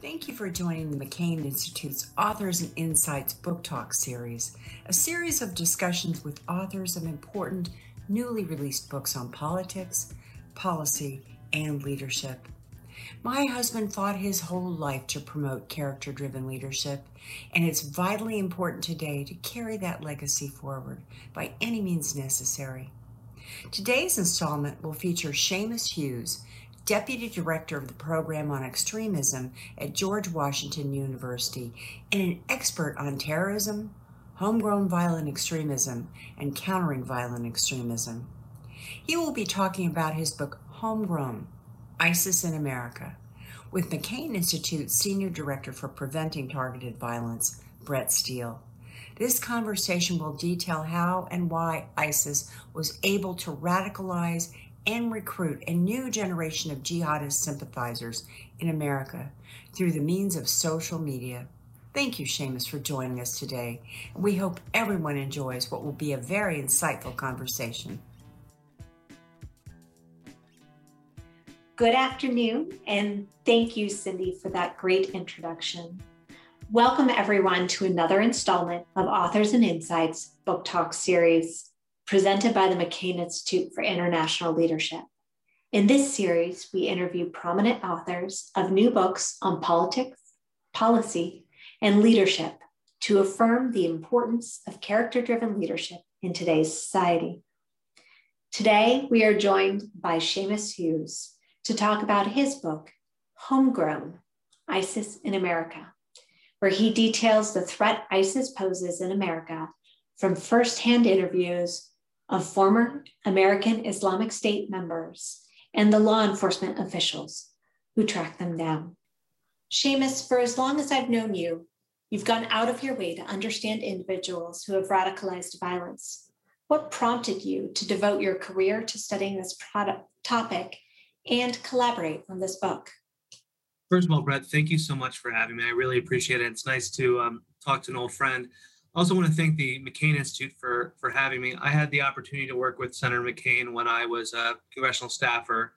Thank you for joining the McCain Institute's Authors and Insights Book Talk series, a series of discussions with authors of important newly released books on politics, policy, and leadership. My husband fought his whole life to promote character driven leadership, and it's vitally important today to carry that legacy forward by any means necessary. Today's installment will feature Seamus Hughes, Deputy Director of the Program on Extremism at George Washington University and an expert on terrorism, homegrown violent extremism, and countering violent extremism. He will be talking about his book Homegrown ISIS in America with McCain Institute Senior Director for Preventing Targeted Violence, Brette Steele. This conversation will detail how and why ISIS was able to radicalize and recruit a new generation of jihadist sympathizers in America through the means of social media. Thank you, Seamus, for joining us today. We hope everyone enjoys what will be a very insightful conversation. Good afternoon, and thank you, Cindy, for that great introduction. Welcome, everyone, to another installment of Authors and Insights Book Talk series presented by the McCain Institute for International Leadership. In this series, we interview prominent authors of new books on politics, policy, and leadership to affirm the importance of character driven leadership in today's society. Today, we are joined by Seamus Hughes to talk about his book, Homegrown ISIS in America, where he details the threat ISIS poses in America from firsthand interviews of former American Islamic State members and the law enforcement officials who track them down. Seamus, for as long as I've known you, you've gone out of your way to understand individuals who have radicalized violence. What prompted you to devote your career to studying this product, topic and collaborate on this book. First of all, Brette, thank you so much for having me. I really appreciate it. It's nice to um, talk to an old friend. I also want to thank the McCain Institute for for having me. I had the opportunity to work with Senator McCain when I was a congressional staffer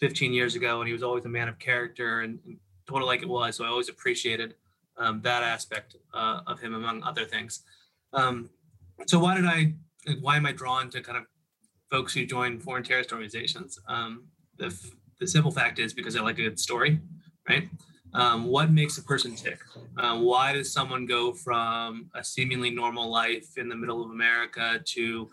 15 years ago, and he was always a man of character and, and told it like it was. So I always appreciated um, that aspect uh, of him, among other things. Um, so why did I? Why am I drawn to kind of folks who join foreign terrorist organizations? Um, the, the simple fact is because I like a good story, right? Um, what makes a person tick? Um, why does someone go from a seemingly normal life in the middle of America to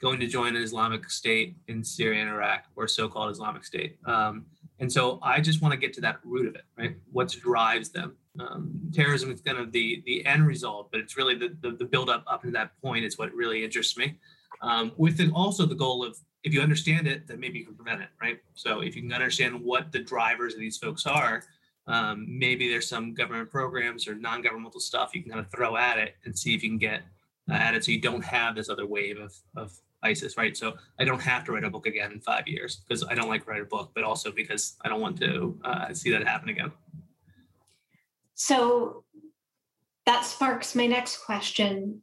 going to join an Islamic State in Syria and Iraq, or so-called Islamic State? Um, and so I just want to get to that root of it, right? What drives them? Um, terrorism is kind of the the end result, but it's really the the, the build up up to that point is what really interests me. Um, with it also the goal of if you understand it, then maybe you can prevent it, right? So if you can understand what the drivers of these folks are, um, maybe there's some government programs or non-governmental stuff you can kind of throw at it and see if you can get uh, at it so you don't have this other wave of, of ISIS, right? So I don't have to write a book again in five years because I don't like write a book, but also because I don't want to uh, see that happen again. So that sparks my next question.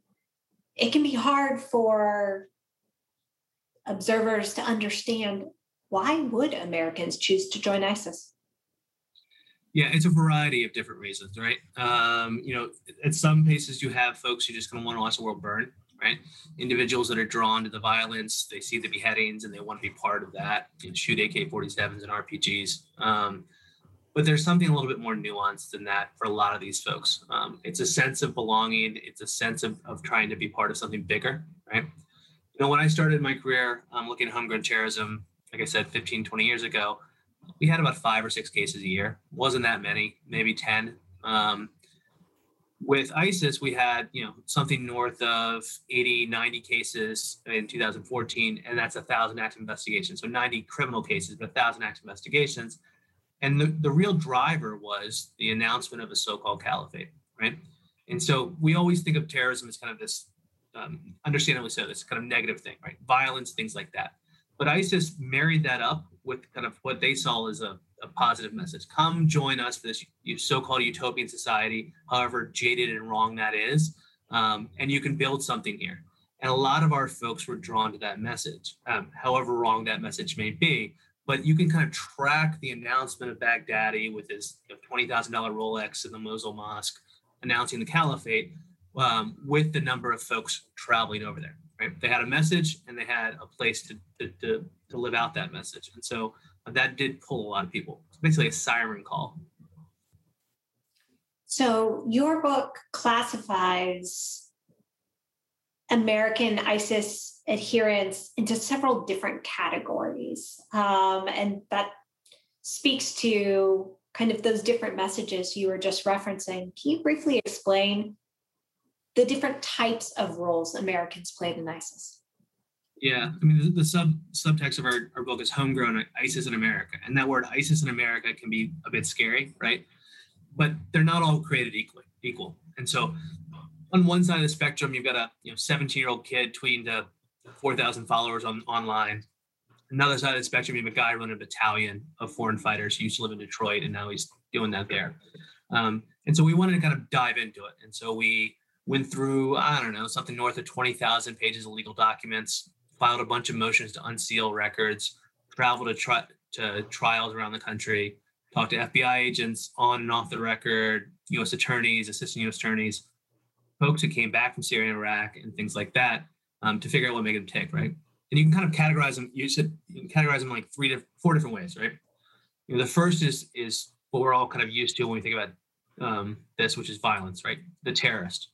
It can be hard for observers to understand why would Americans choose to join ISIS? Yeah, it's a variety of different reasons, right? Um, you know, at some places you have folks who just kind of want to watch the world burn, right? Individuals that are drawn to the violence, they see the beheadings and they want to be part of that and shoot AK-47s and RPGs. Um, but there's something a little bit more nuanced than that for a lot of these folks. Um, it's a sense of belonging. It's a sense of, of trying to be part of something bigger, right? you know, when I started my career um, looking at homegrown terrorism, like I said, 15, 20 years ago, we had about five or six cases a year. Wasn't that many, maybe 10. Um, with ISIS, we had, you know, something north of 80, 90 cases in 2014, and that's a thousand active investigations. So 90 criminal cases, but a thousand active investigations. And the, the real driver was the announcement of a so-called caliphate, right? And so we always think of terrorism as kind of this um, understandably so, this kind of negative thing, right? Violence, things like that. But ISIS married that up with kind of what they saw as a, a positive message. Come join us for this so-called utopian society, however jaded and wrong that is, um, and you can build something here. And a lot of our folks were drawn to that message, um, however wrong that message may be. but you can kind of track the announcement of Baghdadi with his you know, $20,000 Rolex in the Mosul Mosque announcing the caliphate um, with the number of folks traveling over there. Right? They had a message and they had a place to, to, to, to live out that message. And so that did pull a lot of people. It's basically a siren call. So your book classifies American ISIS adherents into several different categories. Um, and that speaks to kind of those different messages you were just referencing. Can you briefly explain the different types of roles Americans played in ISIS? Yeah, I mean, the, the sub subtext of our, our book is homegrown ISIS in America. And that word ISIS in America can be a bit scary, right? But they're not all created equally equal. And so on one side of the spectrum, you've got a you know 17 year old kid tweeting to 4,000 followers on online. Another side of the spectrum, you have a guy running a battalion of foreign fighters. who used to live in Detroit, and now he's doing that there. Um, and so we wanted to kind of dive into it. And so we went through, I don't know, something north of 20,000 pages of legal documents, filed a bunch of motions to unseal records, traveled to, tri- to trials around the country, talked to FBI agents on and off the record, U.S. attorneys, assistant U.S. attorneys, folks who came back from Syria and Iraq, and things like that um, to figure out what made them tick, right? And you can kind of categorize them. You should you categorize them like three to four different ways, right? You know, the first is is what we're all kind of used to when we think about um, this, which is violence, right? The terrorist,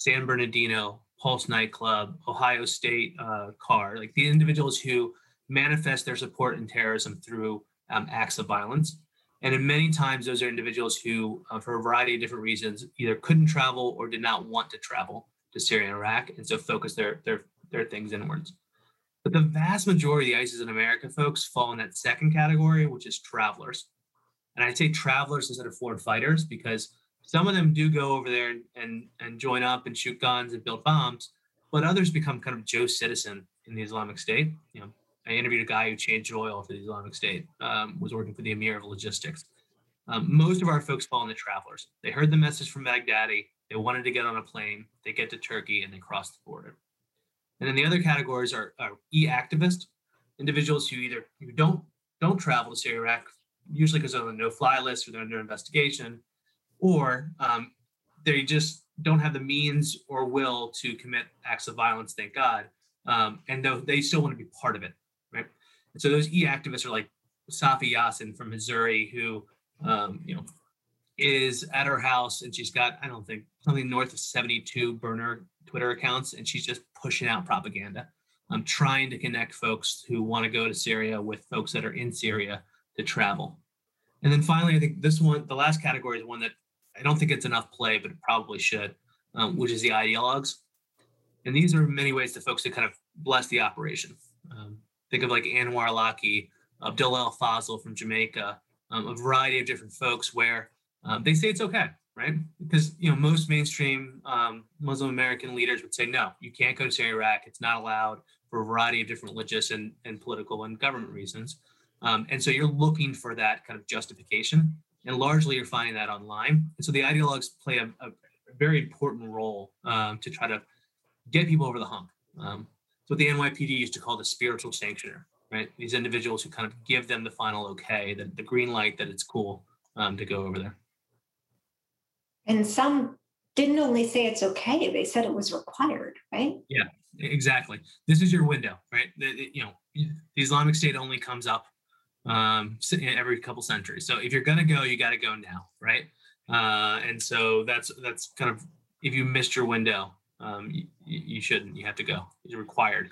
San Bernardino, Pulse nightclub, Ohio State uh, car, like the individuals who manifest their support in terrorism through um, acts of violence. And in many times, those are individuals who, uh, for a variety of different reasons, either couldn't travel or did not want to travel to Syria and Iraq, and so focus their their their things inwards. But the vast majority of the ISIS in America folks fall in that second category, which is travelers. And I say travelers instead of foreign fighters because some of them do go over there and, and, and join up and shoot guns and build bombs, but others become kind of Joe citizen in the Islamic State. You know, I interviewed a guy who changed oil for the Islamic State, um, was working for the Emir of Logistics. Um, most of our folks fall in the travelers. They heard the message from Baghdadi. They wanted to get on a plane. They get to Turkey and they cross the border. And then the other categories are, are e-activist individuals who either who don't don't travel to Syria, Iraq, usually because they're on a no-fly list or they're under investigation, or um, they just don't have the means or will to commit acts of violence. Thank God, um, and though they still want to be part of it, right? And so those e-activists are like Safya Yassin from Missouri, who um, you know is at her house and she's got I don't think something north of 72 burner Twitter accounts and she's just pushing out propaganda. I'm trying to connect folks who want to go to Syria with folks that are in Syria to travel. And then finally, I think this one, the last category is one that I don't think it's enough play, but it probably should, um, which is the ideologues. And these are many ways to folks to kind of bless the operation. Um, think of like Anwar Awlaki, Abdullah al-Faisal from Jamaica, um, a variety of different folks where um, they say it's okay, right? Because you know most mainstream um, Muslim American leaders would say no, you can't go to Iraq. It's not allowed for a variety of different religious and, and political and government reasons. Um, and so you're looking for that kind of justification, and largely you're finding that online. And so the ideologues play a, a very important role um, to try to get people over the hump. Um, it's what the NYPD used to call the spiritual sanctioner, right? These individuals who kind of give them the final okay, the, the green light that it's cool um, to go over there. And some didn't only say it's okay, they said it was required, right? Yeah, exactly. This is your window, right? The, you know, the Islamic State only comes up um, every couple centuries. So if you're going to go, you got to go now, right? Uh, and so that's that's kind of if you missed your window, um, you, you shouldn't. You have to go. It's required.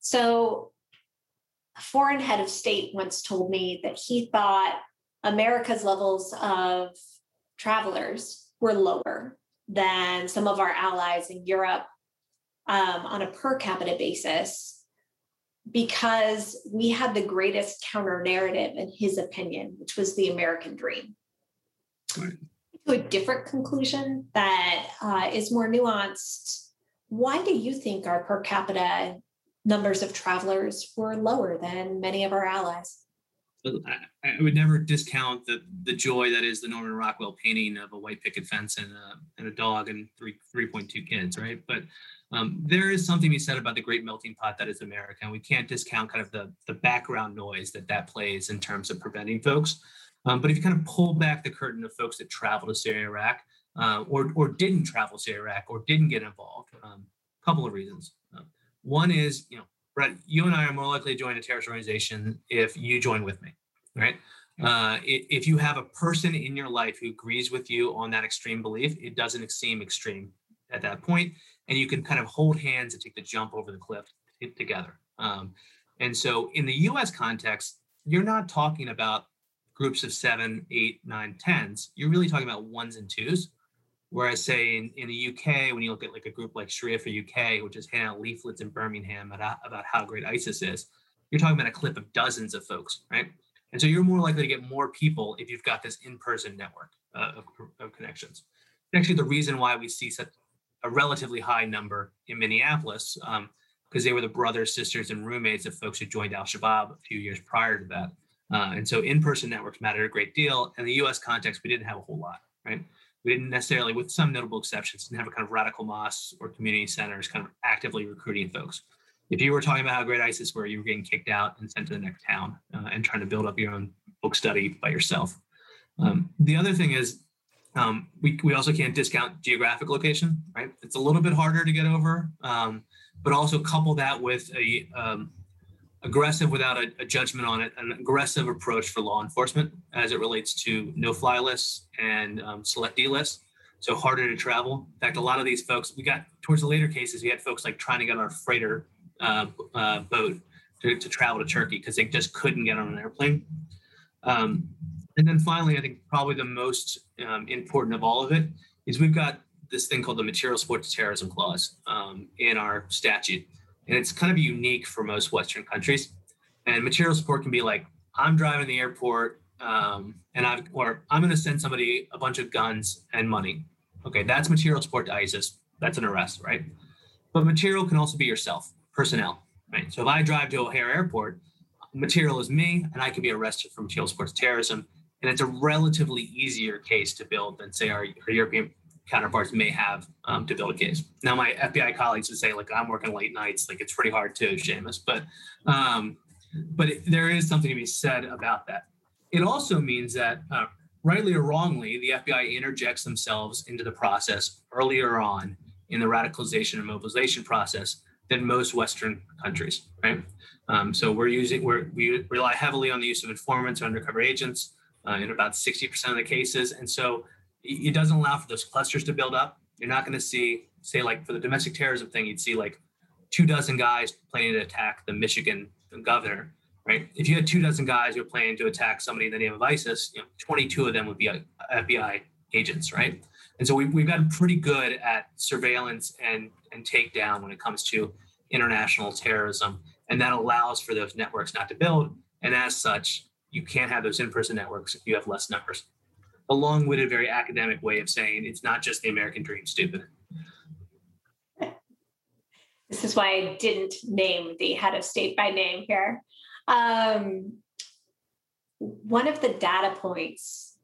So, a foreign head of state once told me that he thought America's levels of travelers were lower than some of our allies in Europe um, on a per capita basis because we had the greatest counter narrative, in his opinion, which was the American dream. Right. To a different conclusion that uh, is more nuanced. Why do you think our per capita numbers of travelers were lower than many of our allies? I, I, would never discount the the joy that is the Norman Rockwell painting of a white picket fence and a, and a dog and three three point two kids, right? But Um, there is something to be said about the great melting pot that is America, and we can't discount kind of the, the background noise that that plays in terms of preventing folks. Um, but if you kind of pull back the curtain of folks that traveled to Syria, Iraq, uh, or, or didn't travel to Iraq, or didn't get involved, a um, couple of reasons. Uh, one is, you know, Brette, you and I are more likely to join a terrorist organization if you join with me, right? Uh, if you have a person in your life who agrees with you on that extreme belief, it doesn't seem extreme at that point, and you can kind of hold hands and take the jump over the cliff together. Um, and so, in the U.S. context, you're not talking about groups of seven, eight, nine, tens. You're really talking about ones and twos. Whereas, say in, in the UK, when you look at like a group like Sharia for UK, which is handing out leaflets in Birmingham about, about how great ISIS is, you're talking about a clip of dozens of folks, right? And so you're more likely to get more people if you've got this in-person network uh, of, of, connections. actually, the reason why we see such a relatively high number in Minneapolis, because um, they were the brothers, sisters, and roommates of folks who joined Al Shabaab a few years prior to that. Uh, and so in-person networks mattered a great deal. In the U.S. context, we didn't have a whole lot, right? We didn't necessarily, with some notable exceptions, didn't have a kind of radical mosques or community centers kind of actively recruiting folks if you were talking about how great ISIS were, you were getting kicked out and sent to the next town uh, and trying to build up your own book study by yourself. Um, the other thing is, um, we, we also can't discount geographic location, right? It's a little bit harder to get over, um, but also couple that with a um, aggressive without a, a, judgment on it, an aggressive approach for law enforcement as it relates to no-fly lists and um, selectee lists. So harder to travel. In fact, a lot of these folks, we got towards the later cases, we had folks like trying to get on a freighter uh, uh, boat to, to, travel to Turkey because they just couldn't get on an airplane. Um, and then finally, I think probably the most um, important of all of it is we've got this thing called the Material Support to Terrorism Clause um, in our statute. And it's kind of unique for most Western countries. And material support can be like, I'm driving the airport um, and I've, or I'm going to send somebody a bunch of guns and money. Okay, that's material support to ISIS. That's an arrest, right? But material can also be yourself personnel, right? So if I drive to O'Hare Airport, material is me, and I can be arrested for material supports terrorism. And it's a relatively easier case to build than, say, our, our European counterparts may have um, to build a case. Now, my FBI colleagues would say, like, I'm working late nights, like it's pretty hard too, Seamus. But, um, but it, there is something to be said about that. It also means that, uh, rightly or wrongly, the FBI interjects themselves into the process earlier on in the radicalization and mobilization process than most Western countries, right? Um, so we're using we're, we rely heavily on the use of informants or undercover agents uh, in about 60% of the cases, and so it doesn't allow for those clusters to build up. You're not going to see, say, like for the domestic terrorism thing, you'd see like two dozen guys planning to attack the Michigan governor, right? If you had two dozen guys who are planning to attack somebody in the name of ISIS, you know, 22 of them would be uh, FBI agents, right? And so we, we've gotten pretty good at surveillance and, and takedown when it comes to international terrorism. And that allows for those networks not to build. And as such, you can't have those in person networks if you have less numbers. A long-winded, very academic way of saying it's not just the American dream, stupid. This is why I didn't name the head of state by name here. Um, one of the data points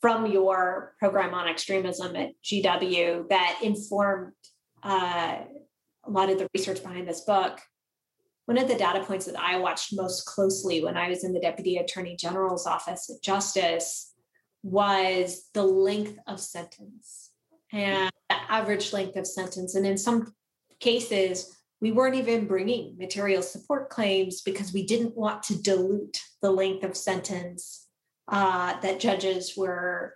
from your program on extremism at GW that informed uh, a lot of the research behind this book. One of the data points that I watched most closely when I was in the Deputy Attorney General's office at Justice was the length of sentence and the average length of sentence. And in some cases, we weren't even bringing material support claims because we didn't want to dilute the length of sentence uh, that judges were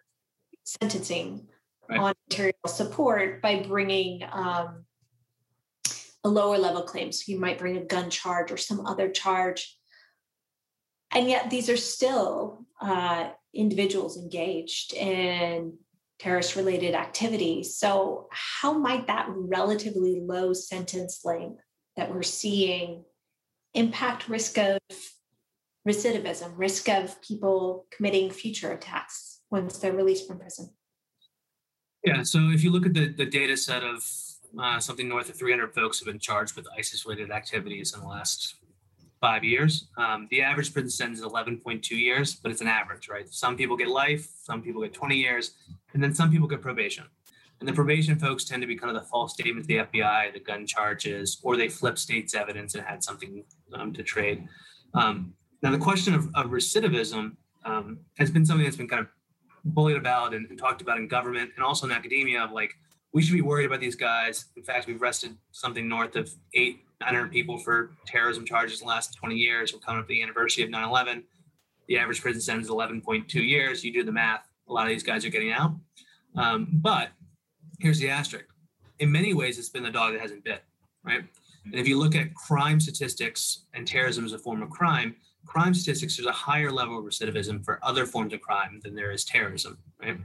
sentencing right. on material support by bringing um, a lower level claim. So you might bring a gun charge or some other charge. And yet these are still uh, individuals engaged in terrorist related activities. So, how might that relatively low sentence length that we're seeing impact risk of recidivism, risk of people committing future attacks once they're released from prison? Yeah, so if you look at the, the data set of uh, something north of 300 folks have been charged with ISIS related activities in the last five years. Um, the average prison sentence is 11.2 years, but it's an average, right? Some people get life, some people get 20 years, and then some people get probation. And the probation folks tend to be kind of the false statement to the FBI, the gun charges, or they flip state's evidence and had something um, to trade. Um, now, the question of, of recidivism um, has been something that's been kind of bullied about and, and, talked about in government and also in academia of like, we should be worried about these guys. In fact, we've arrested something north of eight, 900 people for terrorism charges in the last 20 years. We're coming up to the anniversary of 9 11. The average prison sentence is 11.2 years. You do the math, a lot of these guys are getting out. Um, but here's the asterisk. In many ways, it's been the dog that hasn't bit, right? And if you look at crime statistics and terrorism as a form of crime, crime statistics, there's a higher level of recidivism for other forms of crime than there is terrorism, right?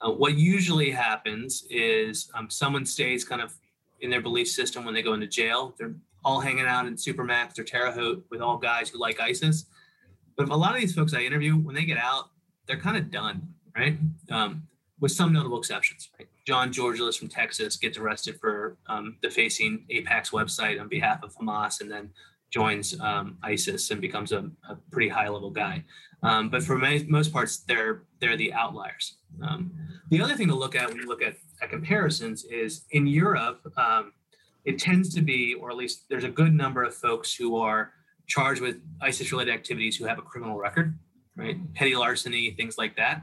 Uh, what usually happens is um, someone stays kind of in their belief system when they go into jail. They're all hanging out in Supermax or Terre Haute with all guys who like ISIS. But a lot of these folks I interview, when they get out, they're kind of done, right? Um, with some notable exceptions. Right? John Georgelas from Texas gets arrested for um, defacing AIPAC's website on behalf of Hamas and then joins um, ISIS and becomes a, a pretty high level guy. Um, but for many, most parts, they're they're the outliers. Um, the other thing to look at when you look at, at comparisons is in Europe, um, it tends to be, or at least there's a good number of folks who are charged with ISIS-related activities who have a criminal record, right? Petty larceny, things like that.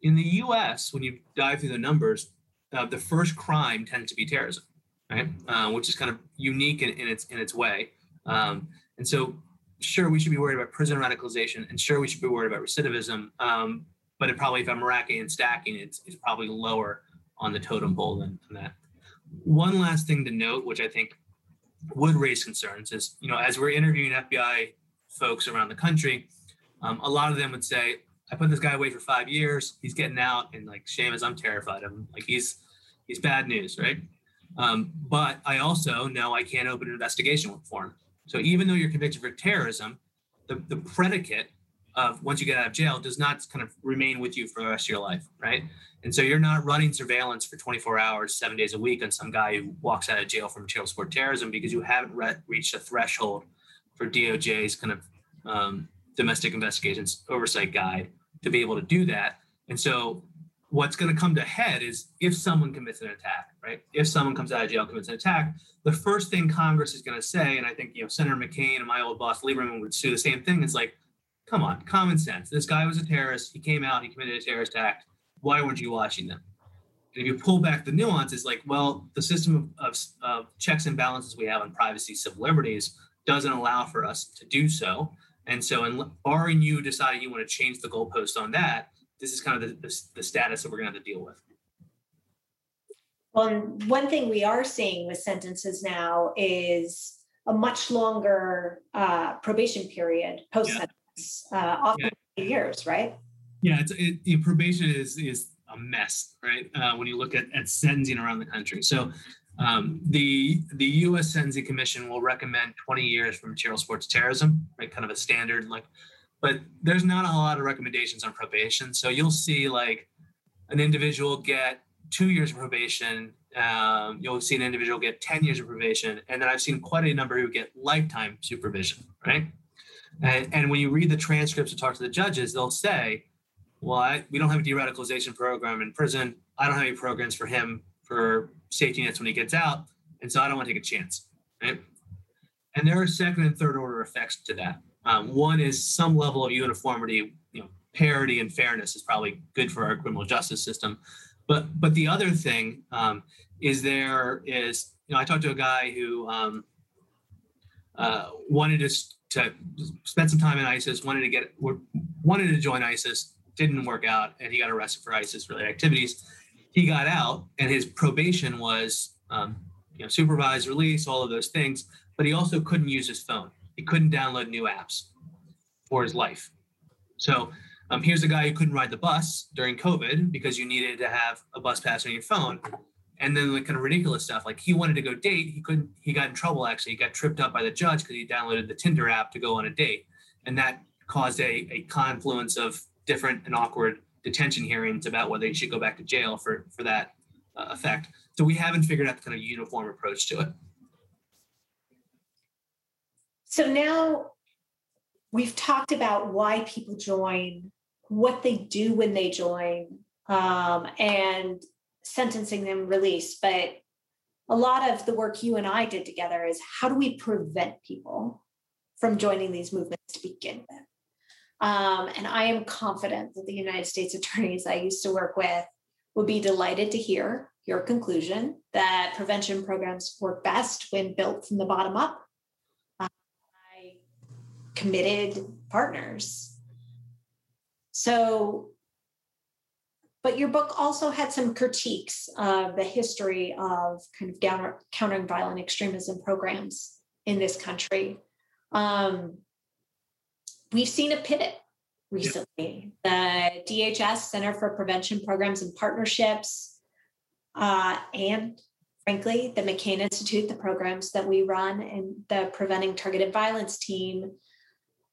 In the U.S., when you dive through the numbers, uh, the first crime tends to be terrorism, right? Uh, which is kind of unique in, in its in its way. Um, and so, sure, we should be worried about prison radicalization, and sure, we should be worried about recidivism. Um, but it probably, if I'm racking and stacking, it's, it's probably lower on the totem pole than, than that. One last thing to note, which I think would raise concerns, is you know, as we're interviewing FBI folks around the country, um, a lot of them would say, I put this guy away for five years. He's getting out, and like Seamus, I'm terrified of him. Like he's he's bad news, right? Um, but I also know I can't open an investigation for him. So even though you're convicted for terrorism, the, the predicate of once you get out of jail does not kind of remain with you for the rest of your life, right? And so you're not running surveillance for 24 hours, seven days a week on some guy who walks out of jail for material support terrorism because you haven't re- reached a threshold for DOJ's kind of um, domestic investigations oversight guide to be able to do that. And so what's going to come to head is if someone commits an attack, right? If someone comes out of jail commits an attack, the first thing Congress is going to say, and I think you know Senator McCain and my old boss Lieberman would do the same thing. Is like, come on, common sense. This guy was a terrorist. He came out. He committed a terrorist act. Why weren't you watching them? And if you pull back the nuances, like, well, the system of, of, of checks and balances we have on privacy, civil liberties doesn't allow for us to do so. And so, in, barring you deciding you want to change the goalpost on that, this is kind of the, the, the status that we're going to have to deal with. Well, one thing we are seeing with sentences now is a much longer uh, probation period post sentence. Uh, often yeah. years, right? Yeah, it's, it, probation is is a mess, right? Uh, when you look at, at sentencing around the country. So um, the the U.S. Sentencing Commission will recommend 20 years for material sports terrorism, right? Kind of a standard, like. But there's not a lot of recommendations on probation. So you'll see like an individual get two years of probation. Um, you'll see an individual get 10 years of probation, and then I've seen quite a number who get lifetime supervision, right? And, and when you read the transcripts and talk to the judges, they'll say, "Well, I, we don't have a de-radicalization program in prison. I don't have any programs for him for safety nets when he gets out, and so I don't want to take a chance. Right? And there are second and third order effects to that. Um, one is some level of uniformity, you know, parity and fairness is probably good for our criminal justice system. But but the other thing um, is there is you know I talked to a guy who um, uh, wanted to, to spend some time in ISIS, wanted to get wanted to join ISIS, didn't work out, and he got arrested for ISIS related activities. He got out and his probation was um, you know supervised release all of those things but he also couldn't use his phone. He couldn't download new apps for his life. So um, here's a guy who couldn't ride the bus during covid because you needed to have a bus pass on your phone and then like kind of ridiculous stuff like he wanted to go date he couldn't he got in trouble actually he got tripped up by the judge because he downloaded the tinder app to go on a date and that caused a, a confluence of different and awkward detention hearings about whether he should go back to jail for for that uh, effect. So we haven't figured out the kind of uniform approach to it. So now we've talked about why people join, what they do when they join, um, and sentencing and release, but a lot of the work you and I did together is how do we prevent people from joining these movements to begin with? Um, and I am confident that the United States attorneys I used to work with would be delighted to hear your conclusion that prevention programs work best when built from the bottom up by committed partners. So, but your book also had some critiques of the history of kind of counter, countering violent extremism programs in this country. Um, we've seen a pivot recently. The DHS Center for Prevention Programs and Partnerships, uh, and frankly, the McCain Institute, the programs that we run, and the Preventing Targeted Violence team,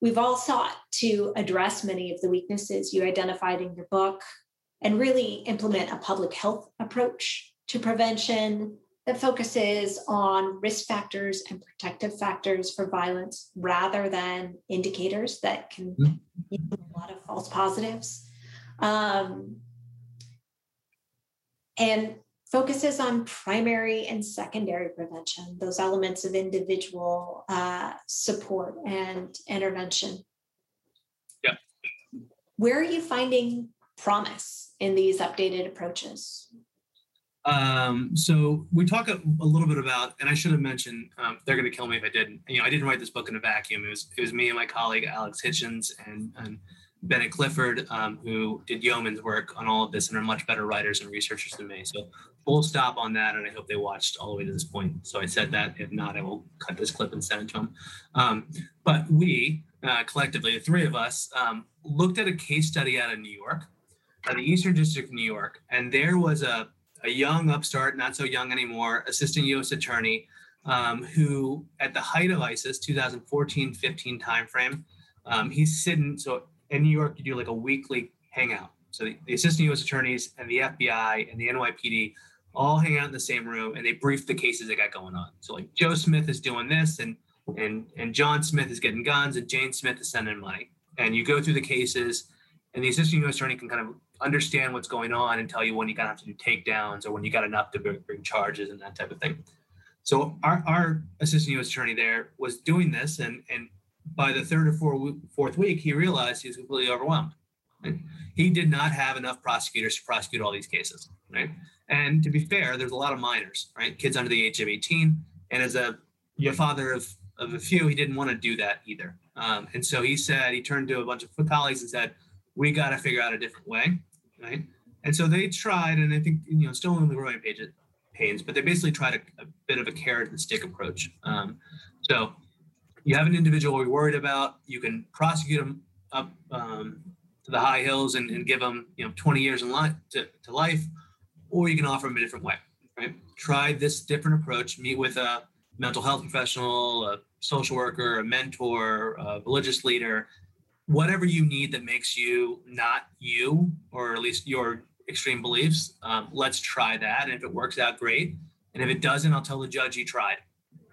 we've all sought to address many of the weaknesses you identified in your book and really implement a public health approach to prevention that focuses on risk factors and protective factors for violence rather than indicators that can mm-hmm. a lot of false positives. Um, and focuses on primary and secondary prevention, those elements of individual uh, support and intervention. Yeah. Where are you finding promise in these updated approaches? Um, so we talk a, a, little bit about, and I should have mentioned, um, they're going to kill me if I didn't. You know, I didn't write this book in a vacuum. It was it was me and my colleague Alex Hitchens and, and Bennett Clifford, um, who did yeoman's work on all of this and are much better writers and researchers than me. So full stop on that, and I hope they watched all the way to this point. So I said that. If not, I will cut this clip and send it to them. Um, but we uh, collectively, the three of us, um, looked at a case study out of New York, the Eastern District of New York, and there was a a young upstart, not so young anymore, assistant U.S. attorney um, who, at the height of ISIS, 2014-15 timeframe, um, he's sitting. So in New York, you do like a weekly hangout. So the, the assistant U.S. attorneys and the FBI and the NYPD all hang out in the same room and they brief the cases they got going on. So like Joe Smith is doing this, and and and John Smith is getting guns, and Jane Smith is sending money. And you go through the cases, and the assistant U.S. attorney can kind of understand what's going on and tell you when you gotta have to do takedowns or when you got enough to bring charges and that type of thing. So our, our assistant U.S. attorney there was doing this, and and by the third or fourth fourth week, he realized he was completely overwhelmed. He did not have enough prosecutors to prosecute all these cases. Right, and to be fair, there's a lot of minors, right, kids under the age of 18, and as a your father of of a few, he didn't want to do that either. Um, and so he said he turned to a bunch of colleagues and said, "We got to figure out a different way." right? And so they tried, and I think you know, still in the growing page pains, but they basically tried a, a bit of a carrot and stick approach. Um, so you have an individual you're worried about, you can prosecute them up um, to the high hills and, and, give them you know 20 years in life to, to life, or you can offer them a different way. Right? Try this different approach. Meet with a mental health professional, a social worker, a mentor, a religious leader, whatever you need that makes you not you, or at least your extreme beliefs. Um, let's try that. And if it works out, great. And if it doesn't, I'll tell the judge you tried,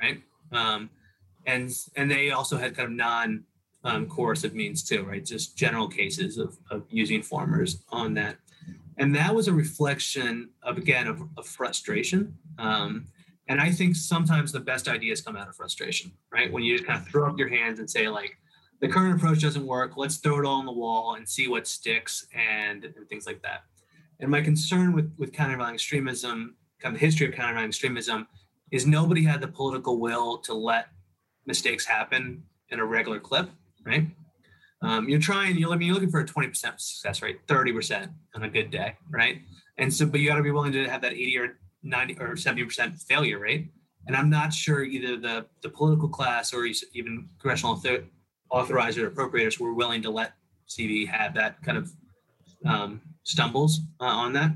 right? Um, and and they also had kind of non um, coercive means too, right? Just general cases of, of using formers on that. And that was a reflection of, again, of, of frustration. Um, and I think sometimes the best ideas come out of frustration, right? When you just kind of throw up your hands and say, like, the current approach doesn't work. Let's throw it all on the wall and see what sticks and, and things like that. And my concern with, with countervailing extremism, kind of the history of countervailing extremism, is nobody had the political will to let mistakes happen in a regular clip, right? Um, you're trying, you're, you're looking for a 20% success rate, 30% on a good day, right? And so, but you got to be willing to have that 80 or 90 or 70% failure rate. And I'm not sure either the, the political class or even congressional authorizer appropriators were willing to let CV have that kind of um, stumbles uh, on that.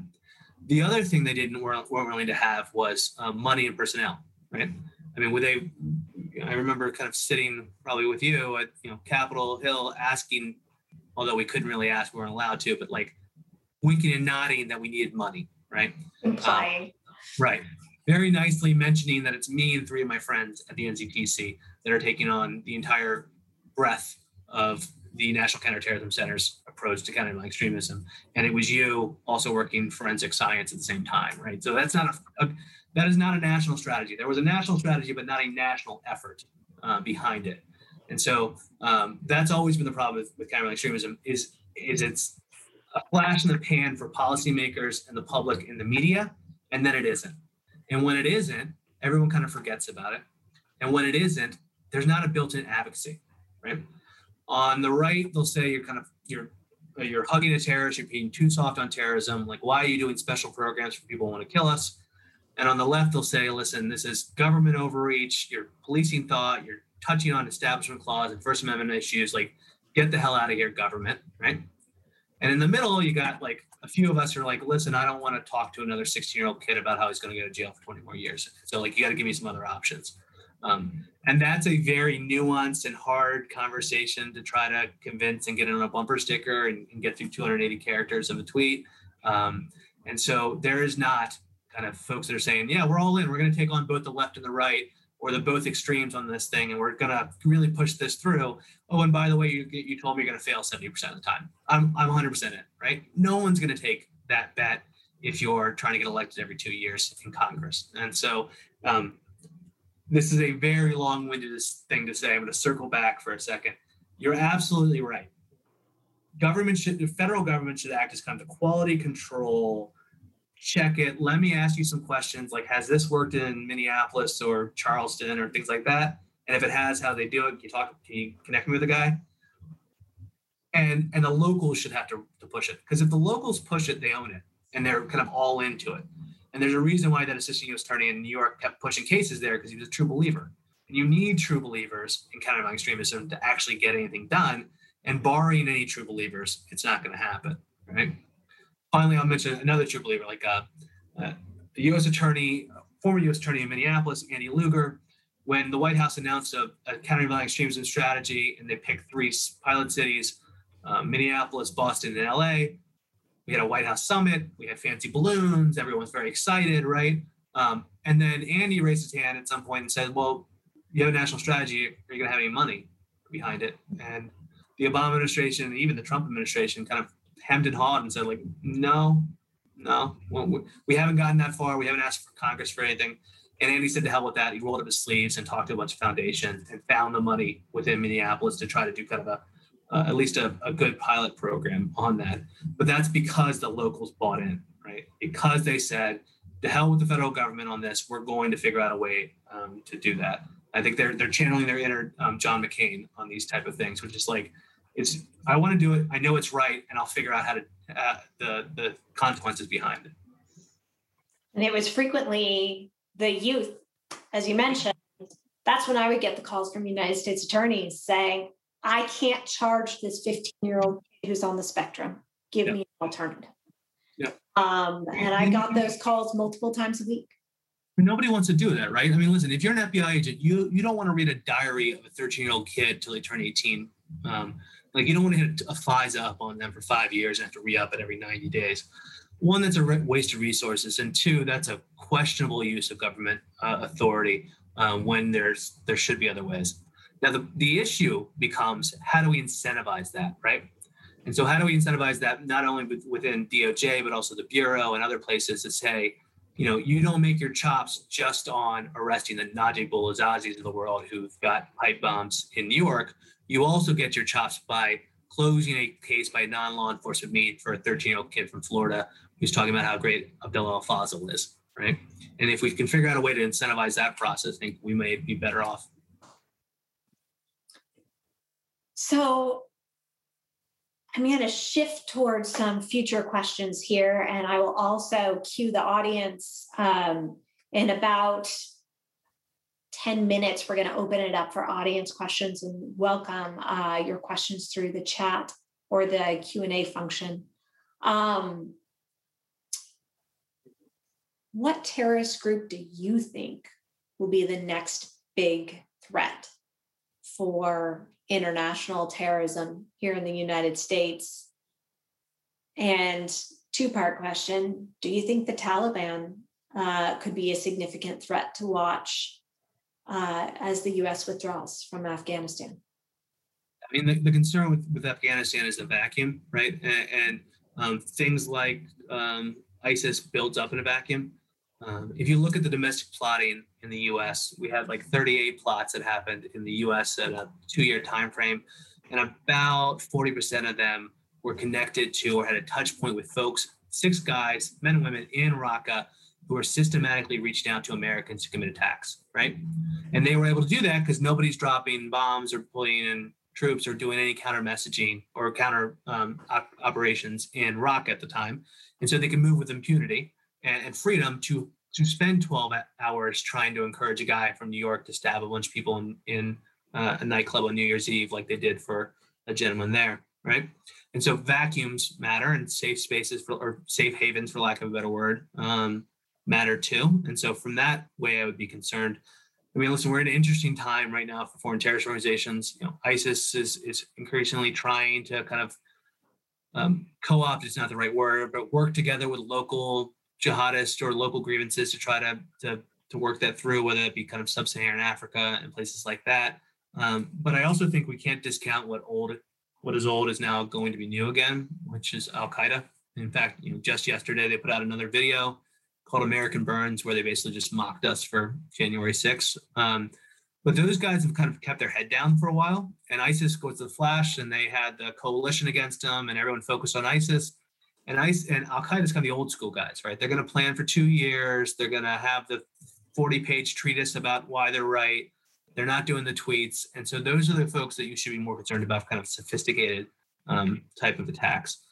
The other thing they didn't weren't, weren't willing to have was uh, money and personnel, right? I mean, would they? I remember kind of sitting probably with you at you know Capitol Hill asking, although we couldn't really ask, we weren't allowed to, but like winking and nodding that we needed money, right? Implying. Um, right. Very nicely mentioning that it's me and three of my friends at the NCTC that are taking on the entire breadth of the National Counterterrorism Center's approach to countering extremism, and it was you also working forensic science at the same time, right? So that's not a, a that is not a national strategy. There was a national strategy, but not a national effort uh, behind it. And so um, that's always been the problem with, with countering extremism is is it's a flash in the pan for policymakers and the public and the media, and then it isn't. And when it isn't, everyone kind of forgets about it. And when it isn't, there's not a built-in advocacy, right? On the right, they'll say you're kind of you're you're hugging a terrorist, you're being too soft on terrorism. Like, why are you doing special programs for people who want to kill us? And on the left, they'll say, listen, this is government overreach, you're policing thought, you're touching on establishment clause and First Amendment issues. Like, get the hell out of here, government, right? And in the middle, you got like a few of us are like, listen, I don't want to talk to another 16 year old kid about how he's going to go to jail for 20 more years. So, like, you got to give me some other options. Um, and that's a very nuanced and hard conversation to try to convince and get on a bumper sticker and, and get through 280 characters of a tweet. Um, and so there is not kind of folks that are saying, yeah, we're all in. We're going to take on both the left and the right or the both extremes on this thing, and we're going to really push this through. Oh, and by the way, you, you told me you're going to fail 70% of the time. I'm, I'm 100% in, right? No one's going to take that bet if you're trying to get elected every two years in Congress. And so um, this is a very long-winded thing to say. I'm going to circle back for a second. You're absolutely right. Government should, the federal government should act as kind of the quality control check it. Let me ask you some questions like, has this worked in Minneapolis or Charleston or things like that? And if it has, how they do it? Can you talk? Can you connect me with a guy? And and the locals should have to, to push it because if the locals push it, they own it and they're kind of all into it. And there's a reason why that assistant U.S. attorney in New York kept pushing cases there because he was a true believer. And you need true believers in countering extremism to actually get anything done. And barring any true believers, it's not going to happen, right? finally, I'll mention another true believer, like uh, uh, the U.S. Attorney, former U.S. Attorney in Minneapolis, Andy Luger. When the White House announced a, a countering extremism strategy, and they picked three pilot cities: uh, Minneapolis, Boston, and L.A. We had a White House summit. We had fancy balloons. Everyone's very excited, right? Um, and then Andy raised his hand at some point and said, "Well, you have a national strategy. Are you going to have any money behind it?" And the Obama administration, even the Trump administration, kind of hemmed and hawed and said like, no, no, we haven't gotten that far. We haven't asked for Congress for anything. And Andy said to hell with that. He rolled up his sleeves and talked to a bunch of foundations and found the money within Minneapolis to try to do kind of a, uh, at least a, a good pilot program on that. But that's because the locals bought in, right? Because they said, to hell with the federal government on this. We're going to figure out a way um, to do that. I think they're they're channeling their inner um, John McCain on these type of things, which is like it's I want to do it. I know it's right, and I'll figure out how to uh, the the consequences behind it. And it was frequently the youth, as you mentioned. That's when I would get the calls from United States attorneys saying, "I can't charge this 15 year old who's on the spectrum. Give me an alternative." Yeah. Um, and I got those calls multiple times a week. Nobody wants to do that, right? I mean, listen, if you're an FBI agent, you you don't want to read a diary of a 13 year old kid till they turn 18. Um, like you don't want to hit a FISA up on them for five years and have to re-up it every 90 days. One, that's a waste of resources, and two, that's a questionable use of government uh, authority uh, when there's there should be other ways. Now, the, the issue becomes how do we incentivize that, right? And so, how do we incentivize that not only within DOJ but also the bureau and other places to say, you know, you don't make your chops just on arresting the Najibullah Zazis of the world who've got pipe bombs in New York you also get your chops by closing a case by non-law enforcement means for a 13-year-old kid from Florida who's talking about how great Abdullah al-Faisal is, right? And if we can figure out a way to incentivize that process, I think we may be better off. So I'm going to shift towards some future questions here, and I will also cue the audience um, in about 10 minutes, we're going to open it up for audience questions and welcome uh, your questions through the chat or the Q&A function. Um, what terrorist group do you think will be the next big threat for international terrorism here in the United States? And two part question Do you think the Taliban uh, could be a significant threat to watch uh, as the US withdraws from Afghanistan? I mean, the, the concern with, with Afghanistan is the vacuum, right? And, and um, things like um, ISIS builds up in a vacuum. Um, if you look at the domestic plotting in the U.S., we had like 38 plots that happened in the U.S. at a two-year time frame, and about 40% of them were connected to or had a touch point with folks, six guys, men and women in Raqqa, who were systematically reaching out to Americans to commit attacks, right? And they were able to do that because nobody's dropping bombs or pulling in troops or doing any counter messaging or counter um, op- operations in Raqqa at the time, and so they can move with impunity and, and freedom to to spend 12 hours trying to encourage a guy from New York to stab a bunch of people in, in uh, a nightclub on New Year's Eve, like they did for a gentleman there, right? And so vacuums matter, and safe spaces for or safe havens, for lack of a better word, um, matter too. And so from that way, I would be concerned. I mean, listen, we're in an interesting time right now for foreign terrorist organizations. You know, ISIS is is increasingly trying to kind of um, co-opt is not the right word, but work together with local jihadists or local grievances to try to to to work that through, whether it be kind of sub-Saharan Africa and places like that. Um, but I also think we can't discount what old what is old is now going to be new again, which is Al Qaeda. In fact, you know, just yesterday they put out another video called American Burns, where they basically just mocked us for January 6th. Um, but those guys have kind of kept their head down for a while, and ISIS goes to the flash, and they had the coalition against them, and everyone focused on ISIS. And ISIS and Al Qaeda is kind of the old school guys, right? They're going to plan for two years. They're going to have the 40 page treatise about why they're right. They're not doing the tweets. And so those are the folks that you should be more concerned about, kind of sophisticated um, type of attacks.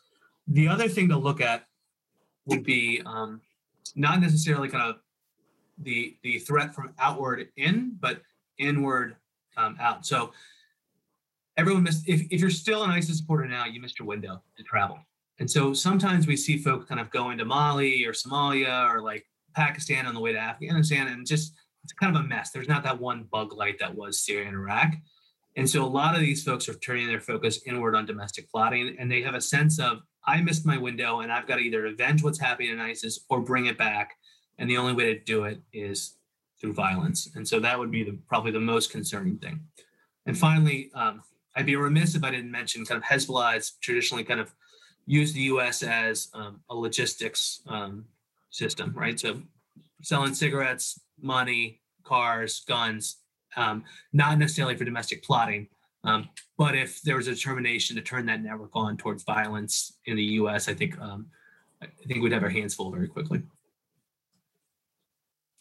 The other thing to look at would be um, not necessarily kind of the the threat from outward in, but inward um, out. So everyone missed. If if you're still an ISIS supporter now, you missed your window to travel. And so sometimes we see folks kind of going to Mali or Somalia or like Pakistan on the way to Afghanistan, and just it's kind of a mess. There's not that one bug light that was Syria and Iraq. And so a lot of these folks are turning their focus inward on domestic plotting, and they have a sense of I missed my window, and I've got to either avenge what's happening in ISIS or bring it back. And the only way to do it is through violence. And so that would be the, probably the most concerning thing. And finally, um, I'd be remiss if I didn't mention kind of Hezbollah traditionally kind of used the U.S. as um, a logistics um, system, right? So selling cigarettes, money, cars, guns, um, not necessarily for domestic plotting, um, but if there was a determination to turn that network on towards violence in the U.S., I think um, I think we'd have our hands full very quickly.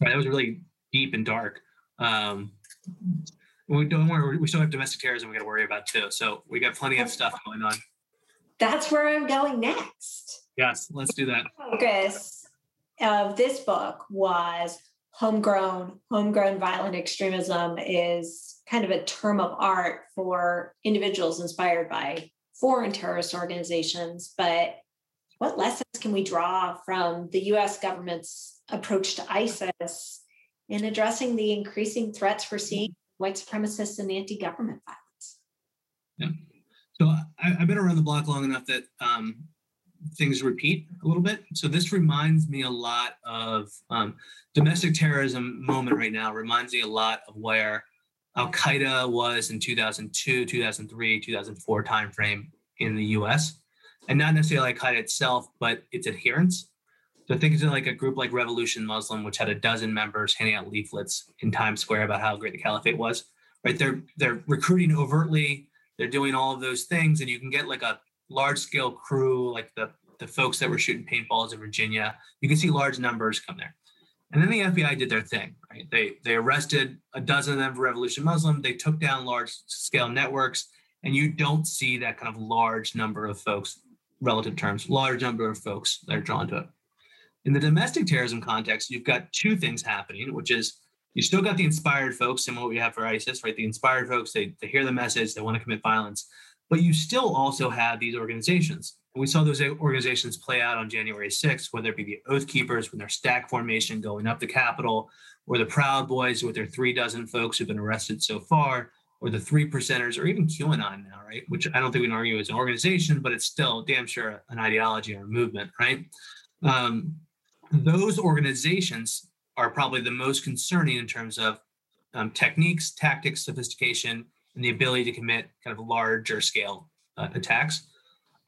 Right, that was really deep and dark. Um, we don't worry, we still have domestic terrorism we got to worry about too. So we got plenty of stuff going on. That's where I'm going next. Yes, let's do that. Focus of this book was homegrown. Homegrown violent extremism is kind of a term of art for individuals inspired by foreign terrorist organizations. But what lessons can we draw from the US government's approach to ISIS in addressing the increasing threats we're seeing white supremacists and anti government violence? Yeah. So I, have been around the block long enough that um, things repeat a little bit. So this reminds me a lot of um, domestic terrorism moment right now. Reminds me a lot of where Al Qaeda was in 2002, 2003, 2004 timeframe in the U.S. And not necessarily Al Qaeda itself, but its adherents. So I think of like a group like Revolution Muslim, which had a dozen members handing out leaflets in Times Square about how great the caliphate was. Right? They're they're recruiting overtly. They're doing all of those things, and you can get like a large scale crew, like the the folks that were shooting paintballs in Virginia. You can see large numbers come there. And then the FBI did their thing, right? They they arrested a dozen of them for Revolution Muslim. They took down large scale networks, and you don't see that kind of large number of folks, relative terms, large number of folks that are drawn to it. In the domestic terrorism context, you've got two things happening, which is you still got the inspired folks, and what we have for ISIS, right? The inspired folks, they, they hear the message, they want to commit violence, but you still also have these organizations. And we saw those organizations play out on January 6th, whether it be the Oath Keepers with their stack formation going up the Capitol, or the Proud Boys with their three dozen folks who've been arrested so far, or the three percenters, or even QAnon now, right? Which I don't think we can argue is an organization, but it's still damn sure an ideology or a movement, right? Um, those organizations are probably the most concerning in terms of um, techniques, tactics, sophistication, and the ability to commit kind of larger scale uh, attacks.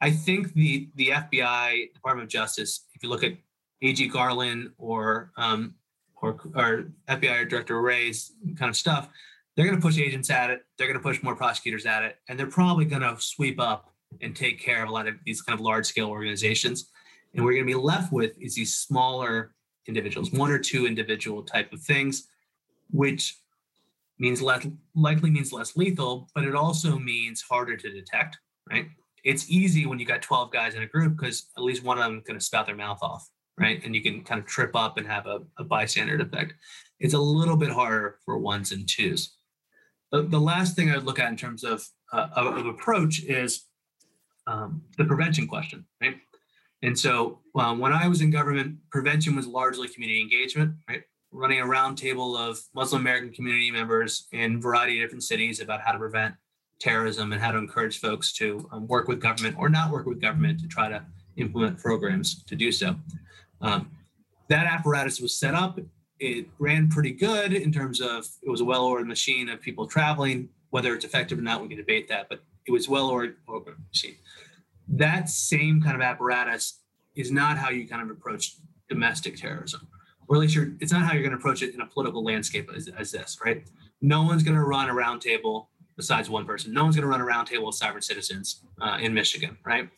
I think the the FBI, Department of Justice, if you look at AG Garland or um, or, or FBI Director Wray's kind of stuff, they're going to push agents at it. They're going to push more prosecutors at it, and they're probably going to sweep up and take care of a lot of these kind of large scale organizations. And we're going to be left with is these smaller individuals, one or two individual type of things, which means less likely means less lethal, but it also means harder to detect, right? It's easy when you got 12 guys in a group because at least one of them is going to spout their mouth off, right? And you can kind of trip up and have a, a bystander effect. It's a little bit harder for ones and twos. The, the last thing I would look at in terms of, uh, of, of approach is um, the prevention question, right? And so um, when I was in government, prevention was largely community engagement, right? Running a roundtable of Muslim American community members in a variety of different cities about how to prevent terrorism and how to encourage folks to um, work with government or not work with government to try to implement programs to do so. Um, that apparatus was set up. It ran pretty good in terms of it was a well-oiled machine of people traveling. Whether it's effective or not, we can debate that, but it was well-oiled machine that same kind of apparatus is not how you kind of approach domestic terrorism. Or at least you're it's not how you're going to approach it in a political landscape as, as this right? No one's going to run a roundtable besides one person. No one's going to run a roundtable of sovereign citizens uh, in michigan right?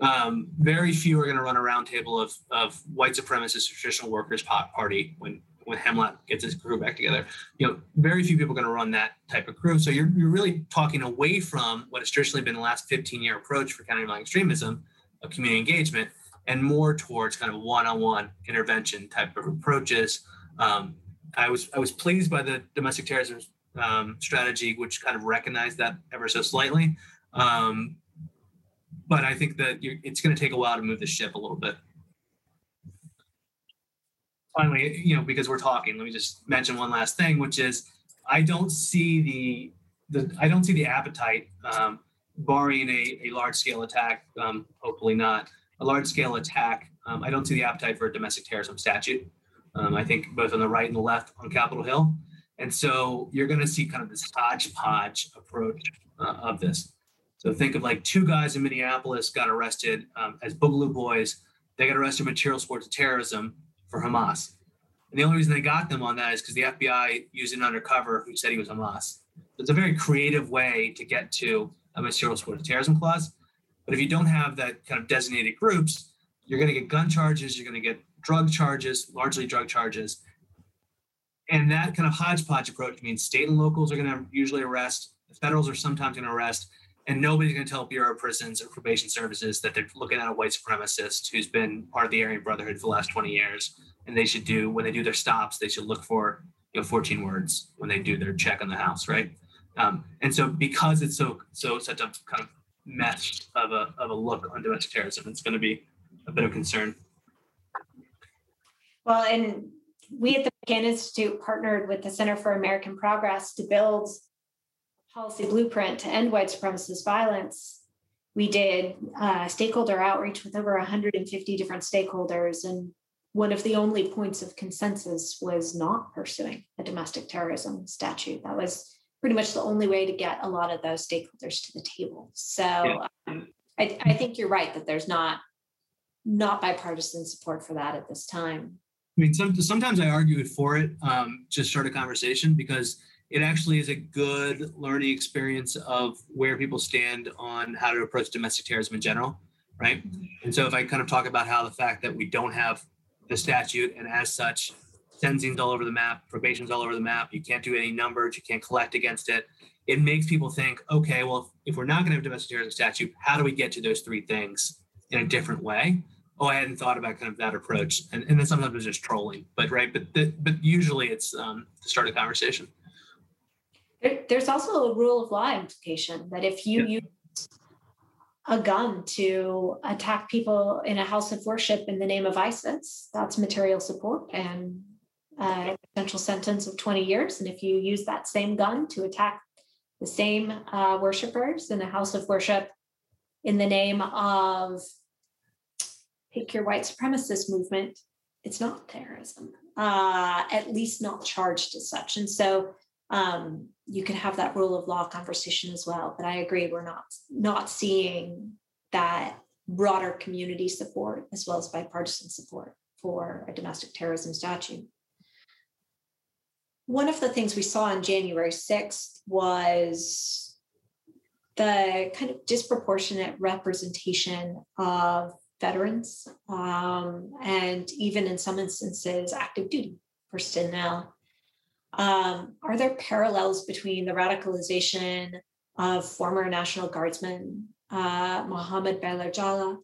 Um, very few are going to run a roundtable of, of white supremacist traditional workers party when when Heimbach gets his crew back together. You know, very few people are going to run that type of crew. So you're, you're really talking away from what has traditionally been the last 15 year approach for countering extremism of community engagement and more towards kind of one-on-one intervention type of approaches. Um, I was I was pleased by the domestic terrorism um, strategy, which kind of recognized that ever so slightly. Um, but I think that it's going to take a while to move the ship a little bit finally, you know, because we're talking, let me just mention one last thing, which is I don't see the the I don't see the appetite, um, barring a, a large scale attack, um, hopefully not a large scale attack. Um, I don't see the appetite for a domestic terrorism statute. Um, I think both on the right and the left on Capitol Hill, and so you're going to see kind of this hodgepodge approach uh, of this. So think of like two guys in Minneapolis got arrested um, as Boogaloo Boys. They got arrested for material of terrorism for Hamas. And the only reason they got them on that is because the FBI used an undercover who said he was Hamas. It's a very creative way to get to a material support terrorism clause. But if you don't have that kind of designated groups, you're going to get gun charges, you're going to get drug charges, largely drug charges. And that kind of hodgepodge approach means state and locals are going to usually arrest, the federals are sometimes going to arrest, and nobody's going to tell Bureau of Prisons or Probation Services that they're looking at a white supremacist who's been part of the Aryan Brotherhood for the last 20 years. And they should do, when they do their stops, they should look for, you know, 14 words when they do their check on the house, right? Um, and so because it's so, so such a kind of mesh of a, of a look on domestic terrorism, it's going to be a bit of concern. Well, and we at the McCain Institute partnered with the Center for American Progress to build policy blueprint to end white supremacist violence, we did uh, stakeholder outreach with over 150 different stakeholders. And one of the only points of consensus was not pursuing a domestic terrorism statute. That was pretty much the only way to get a lot of those stakeholders to the table. So yeah. um, I, I think you're right that there's not not bipartisan support for that at this time. I mean, some, sometimes I argue for it, um, just start a conversation because it actually is a good learning experience of where people stand on how to approach domestic terrorism in general, right? And so if I kind of talk about how the fact that we don't have the statute and as such, sentencing's all over the map, probation's all over the map, you can't do any numbers, you can't collect against it. It makes people think, okay, well, if we're not going to have domestic terrorism statute, how do we get to those three things in a different way? Oh, I hadn't thought about kind of that approach, and, and then sometimes it's just trolling, but right, but the, but usually it's um, to start a conversation. There, there's also a rule of law implication that if you yeah. use a gun to attack people in a house of worship in the name of ISIS, that's material support and a potential sentence of 20 years. And if you use that same gun to attack the same uh, worshipers in a house of worship in the name of pick your white supremacist movement, it's not terrorism, uh, at least not charged as such. And so um, you can have that rule of law conversation as well. But I agree, we're not not seeing that broader community support as well as bipartisan support for a domestic terrorism statute. One of the things we saw on January 6th was the kind of disproportionate representation of veterans um, and even in some instances active duty personnel um, are there parallels between the radicalization of former National Guardsman uh, Mohammed Jalloh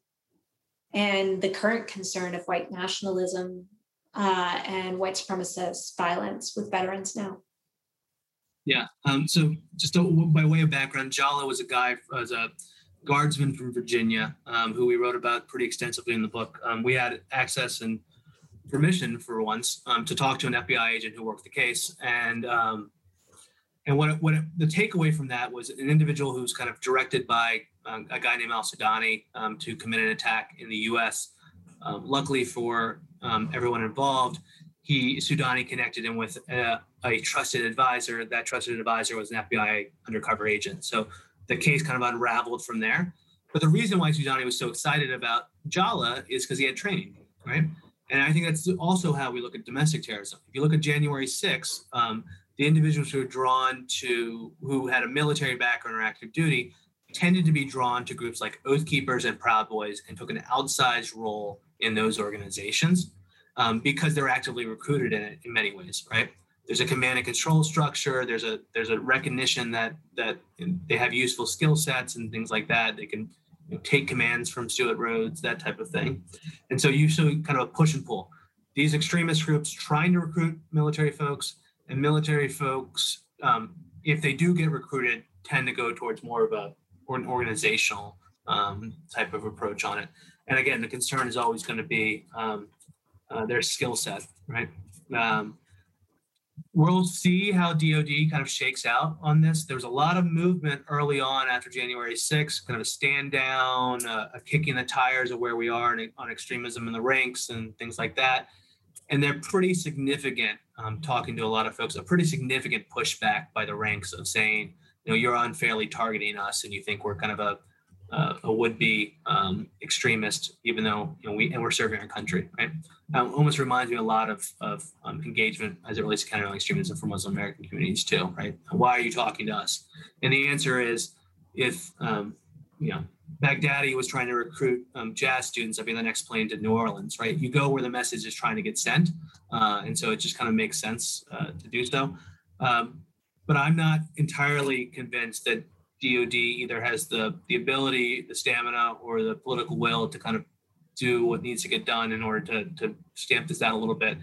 and the current concern of white nationalism uh, and white supremacist violence with veterans now? Yeah. Um, so just by way of background, Jalloh was a guy, was a guardsman from Virginia um, who we wrote about pretty extensively in the book. Um, we had access and permission for once um, to talk to an FBI agent who worked the case, and um, and what what the takeaway from that was an individual who's kind of directed by um, a guy named Al Sudani um, to commit an attack in the U.S. Um, luckily for um, everyone involved, he Sudani connected him with a, a trusted advisor. That trusted advisor was an FBI undercover agent. So the case kind of unraveled from there. But the reason why Sudani was so excited about Jalloh is because he had training, right? And I think that's also how we look at domestic terrorism. If you look at January 6th, um, the individuals who were drawn to, who had a military background or active duty, tended to be drawn to groups like Oath Keepers and Proud Boys and took an outsized role in those organizations um, because they're actively recruited in it in many ways, right? There's a command and control structure. There's a there's a recognition that that they have useful skill sets and things like that. They can you know, take commands from Stewart Rhodes, that type of thing. And so you so kind of a push and pull. These extremist groups trying to recruit military folks, and military folks, um, if they do get recruited, tend to go towards more of a or an organizational um, type of approach on it. And again, the concern is always going to be um, uh, their skill set, right? Um, we'll see how DoD kind of shakes out on this. There was a lot of movement early on after January 6th, kind of a stand down, uh, a kicking the tires of where we are on extremism in the ranks and things like that. And they're pretty significant, um, talking to a lot of folks, a pretty significant pushback by the ranks of saying, you know, you're unfairly targeting us and you think we're kind of a uh, a would-be um, extremist, even though you know we and we're serving our country, right? Um, almost reminds me a lot of of um, engagement as it relates to countering extremism for Muslim American communities too, right? Why are you talking to us? And the answer is, if um, you know Baghdadi was trying to recruit um, jazz students, I'd be the next plane to New Orleans, right? You go where the message is trying to get sent, uh, and so it just kind of makes sense uh, to do so. Um, but I'm not entirely convinced that DoD either has the the ability, the stamina, or the political will to kind of do what needs to get done in order to to stamp this out a little bit.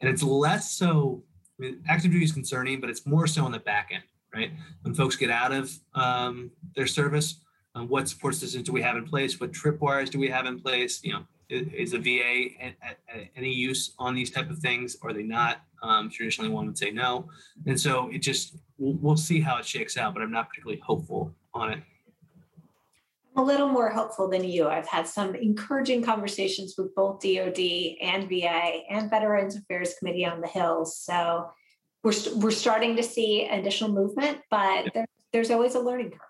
And it's less so. I mean, active duty is concerning, but it's more so on the back end, right? When folks get out of um, their service, um, what support systems do we have in place? What tripwires do we have in place? You know, is, a VA at, at, at any use on these type of things? Or are they not? Um, traditionally, one would say no. And so it just, we'll, we'll see how it shakes out, but I'm not particularly hopeful on it. I'm a little more hopeful than you. I've had some encouraging conversations with both DOD and VA and Veterans Affairs Committee on the Hill. So we're, we're starting to see additional movement, but yeah. there, there's always a learning curve.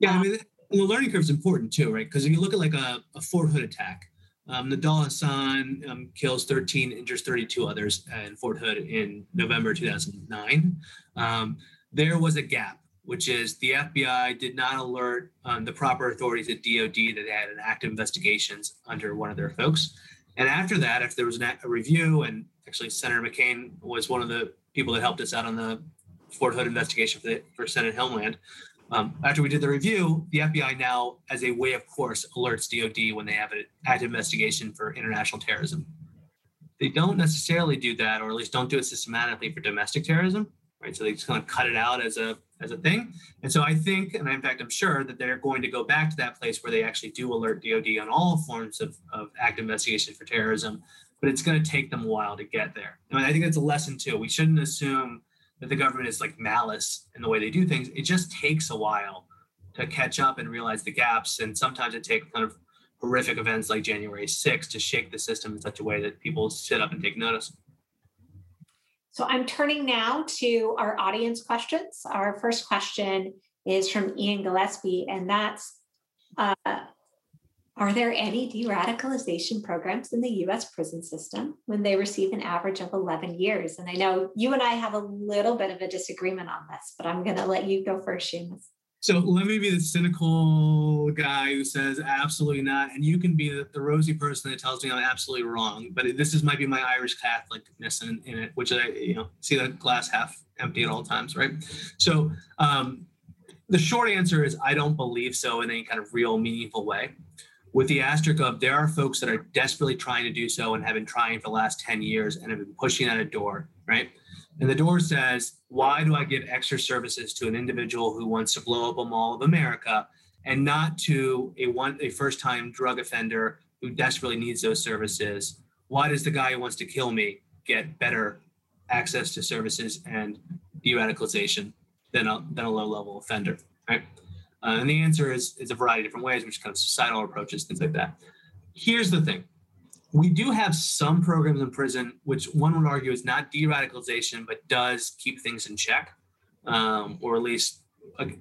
Yeah, I mean, the learning curve is important too, right? Because if you look at like a, a Fort Hood attack, um, Nidal Hasan um, kills 13, injures 32 others in Fort Hood in November 2009. Um, there was a gap, which is the FBI did not alert um, the proper authorities at DOD that they had an active investigations under one of their folks. And after that, if there was a review, and actually Senator McCain was one of the people that helped us out on the Fort Hood investigation for, the, for Senate um, after we did the review, the FBI now, as a way of course, alerts DoD when they have an active investigation for international terrorism. They don't necessarily do that, or at least don't do it systematically for domestic terrorism, right? So they just kind of cut it out as a as a thing. And so I think, and in fact, I'm sure that they're going to go back to that place where they actually do alert DoD on all forms of, of active investigation for terrorism, but it's going to take them a while to get there. I mean, I think that's a lesson too. We shouldn't assume that the government is like malice in the way they do things. It just takes a while to catch up and realize the gaps. And sometimes it takes kind of horrific events like January 6th to shake the system in such a way that people sit up and take notice. So I'm turning now to our audience questions. Our first question is from Ian Gillespie, and that's uh, Are there any de radicalization programs in the US prison system when they receive an average of 11 years? And I know you and I have a little bit of a disagreement on this, but I'm going to let you go first, Seamus. So let me be the cynical guy who says absolutely not, and you can be the, the rosy person that tells me I'm absolutely wrong. But this is might be my Irish Catholicness in, in it, which I you know see the glass half empty at all times, right? So um, the short answer is I don't believe so in any kind of real meaningful way. With the asterisk of there are folks that are desperately trying to do so and have been trying for the last 10 years and have been pushing at a door, right? And the door says, why do I give extra services to an individual who wants to blow up a mall of America and not to a one a first-time drug offender who desperately needs those services? Why does the guy who wants to kill me get better access to services and de-radicalization than a, than a low-level offender, right? Uh, and the answer is, is a variety of different ways, which kind of societal approaches, things like that. Here's the thing we do have some programs in prison, which one would argue is not de radicalization, but does keep things in check, um, or at least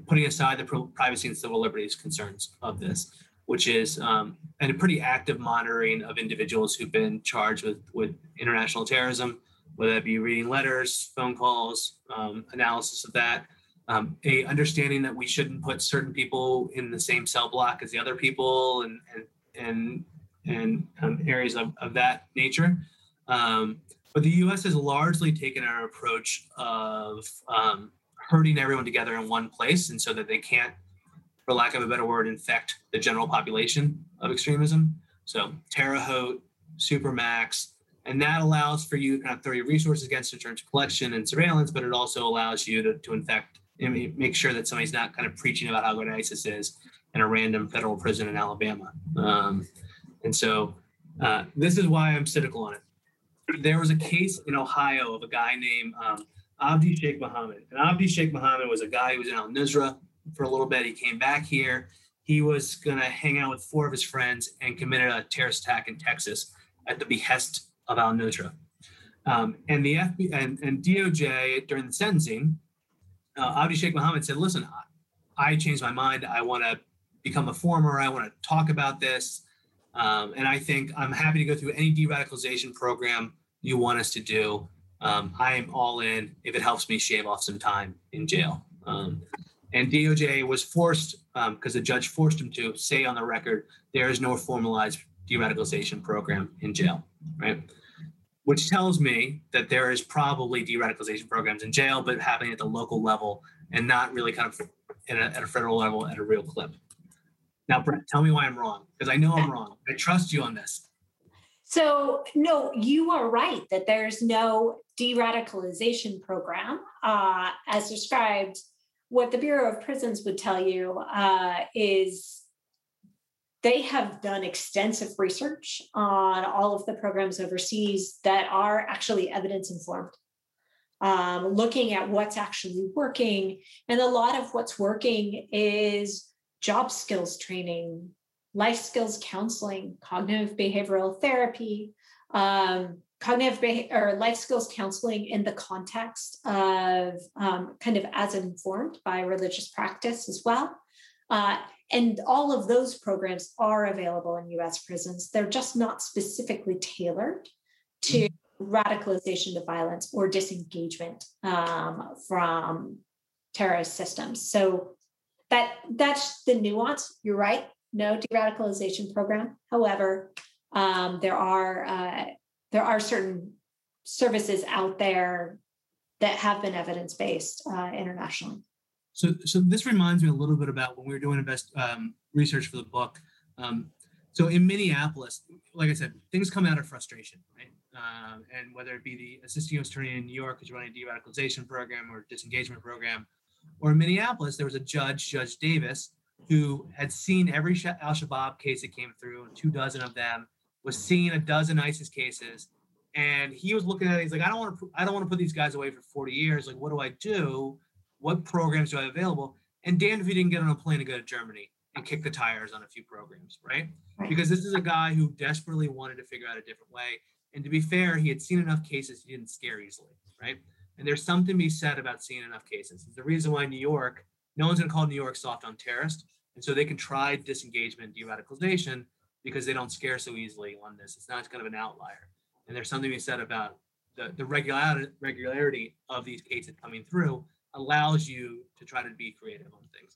putting aside the privacy and civil liberties concerns of this, which is um, and a pretty active monitoring of individuals who've been charged with, with international terrorism, whether that be reading letters, phone calls, um, analysis of that. Um, a understanding that we shouldn't put certain people in the same cell block as the other people and and and and um, areas of, of that nature. Um, but the US has largely taken our approach of um, herding everyone together in one place and so that they can't, for lack of a better word, infect the general population of extremism. So Terre Haute, Supermax, and that allows for you to kind of throw your resources against in terms of collection and surveillance, but it also allows you to, to infect and make sure that somebody's not kind of preaching about how good ISIS is in a random federal prison in Alabama. Um, and so uh, this is why I'm cynical on it. There was a case in Ohio of a guy named um, Abdi Sheikh Mohammed. And Abdi Sheikh Mohammed was a guy who was in Al Nusra for a little bit. He came back here. He was going to hang out with four of his friends and committed a terrorist attack in Texas at the behest of Al Nusra. Um, and the FBI and, and, DOJ during the sentencing, uh, Abdi Sheikh Mohammed said, "Listen, I, I changed my mind. I want to become a former. I want to talk about this. Um, and I think I'm happy to go through any de radicalization program you want us to do. Um, I am all in if it helps me shave off some time in jail. Um, and DOJ was forced, because um, the judge forced him to say on the record, there is no formalized de radicalization program in jail, right? Which tells me that there is probably de radicalization programs in jail, but happening at the local level and not really kind of a, at a federal level at a real clip. Now, Brette, tell me why I'm wrong, because I know I'm wrong. I trust you on this. So, no, you are right that there's no de radicalization program. Uh, as described, what the Bureau of Prisons would tell you uh, is they have done extensive research on all of the programs overseas that are actually evidence informed. Um, looking at what's actually working. And a lot of what's working is job skills training, life skills counseling, cognitive behavioral therapy, um, cognitive beha- or life skills counseling in the context of um, kind of as informed by religious practice as well. Uh, and all of those programs are available in US prisons. They're just not specifically tailored to radicalization to violence or disengagement um, from terrorist systems. So that that's the nuance. You're right. No de-radicalization program. However, um, there are uh, there are certain services out there that have been evidence based uh, internationally. So, so this reminds me a little bit about when we were doing invest um, research for the book. Um, so in Minneapolis, like I said, things come out of frustration, right? Um, and whether it be the assistant U.S. attorney in New York who's running a de-radicalization program or disengagement program, or in Minneapolis, there was a judge, Judge Davis, who had seen every Al Shabaab case that came through, two dozen of them, was seeing a dozen ISIS cases, and he was looking at it. He's like, I don't want to, I don't want to put these guys away for 40 years. Like, what do I do? What programs do I have available? And damned if he didn't get on a plane to go to Germany and kick the tires on a few programs, right? Because this is a guy who desperately wanted to figure out a different way. And to be fair, he had seen enough cases he didn't scare easily. right? And there's something to be said about seeing enough cases. It's the reason why New York, no one's going to call New York soft on terrorists. And so they can try disengagement, de-radicalization, because they don't scare so easily on this. It's not kind of an outlier. And there's something to be said about the, the regularity, regularity of these cases coming through allows you to try to be creative on things.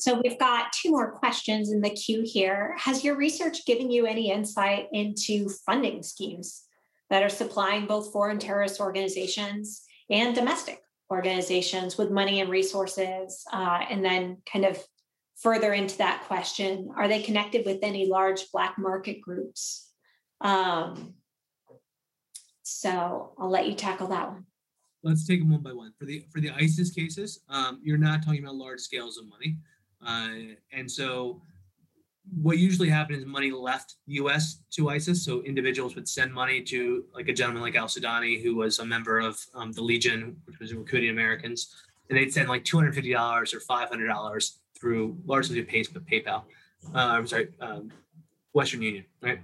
So we've got two more questions in the queue here. Has your research given you any insight into funding schemes that are supplying both foreign terrorist organizations and domestic organizations with money and resources? Uh, and then, kind of further into that question, are they connected with any large Black market groups? Um, so I'll let you tackle that one. Let's take them one by one. For the for the ISIS cases, um, you're not talking about large scales of money, uh, and so what usually happens is money left U.S. to ISIS. So individuals would send money to like a gentleman like Al Sudani, who was a member of um, the Legion, which was recruiting Americans, and they'd send like two hundred fifty dollars or five hundred dollars through largely through PayPal. Uh, I'm sorry, um, Western Union, right?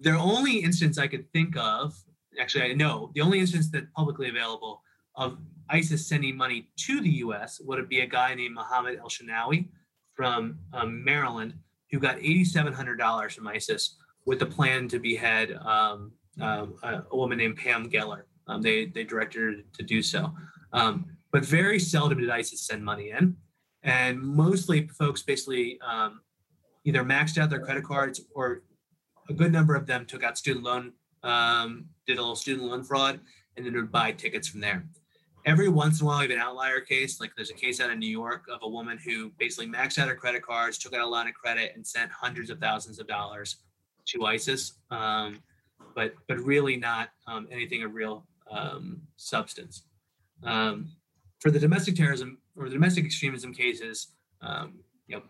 The only instance I could think of, actually, I know the only instance that's publicly available of ISIS sending money to the U.S. would be a guy named Mohammed Elshinawy from um, Maryland who got $8,700 from ISIS with the plan to behead um, um, a, woman named Pam Geller. Um, they, they directed her to do so. Um, but very seldom did ISIS send money in. And mostly folks basically um, either maxed out their credit cards or a good number of them took out student loan, um, did a little student loan fraud, and then would buy tickets from there. Every once in a while you have an outlier case like there's a case out of new york of a woman who basically maxed out her credit cards took out a line of credit and sent hundreds of thousands of dollars to isis um, but but really not um, anything of real um, substance. Um, for the domestic terrorism or the domestic extremism cases um, you know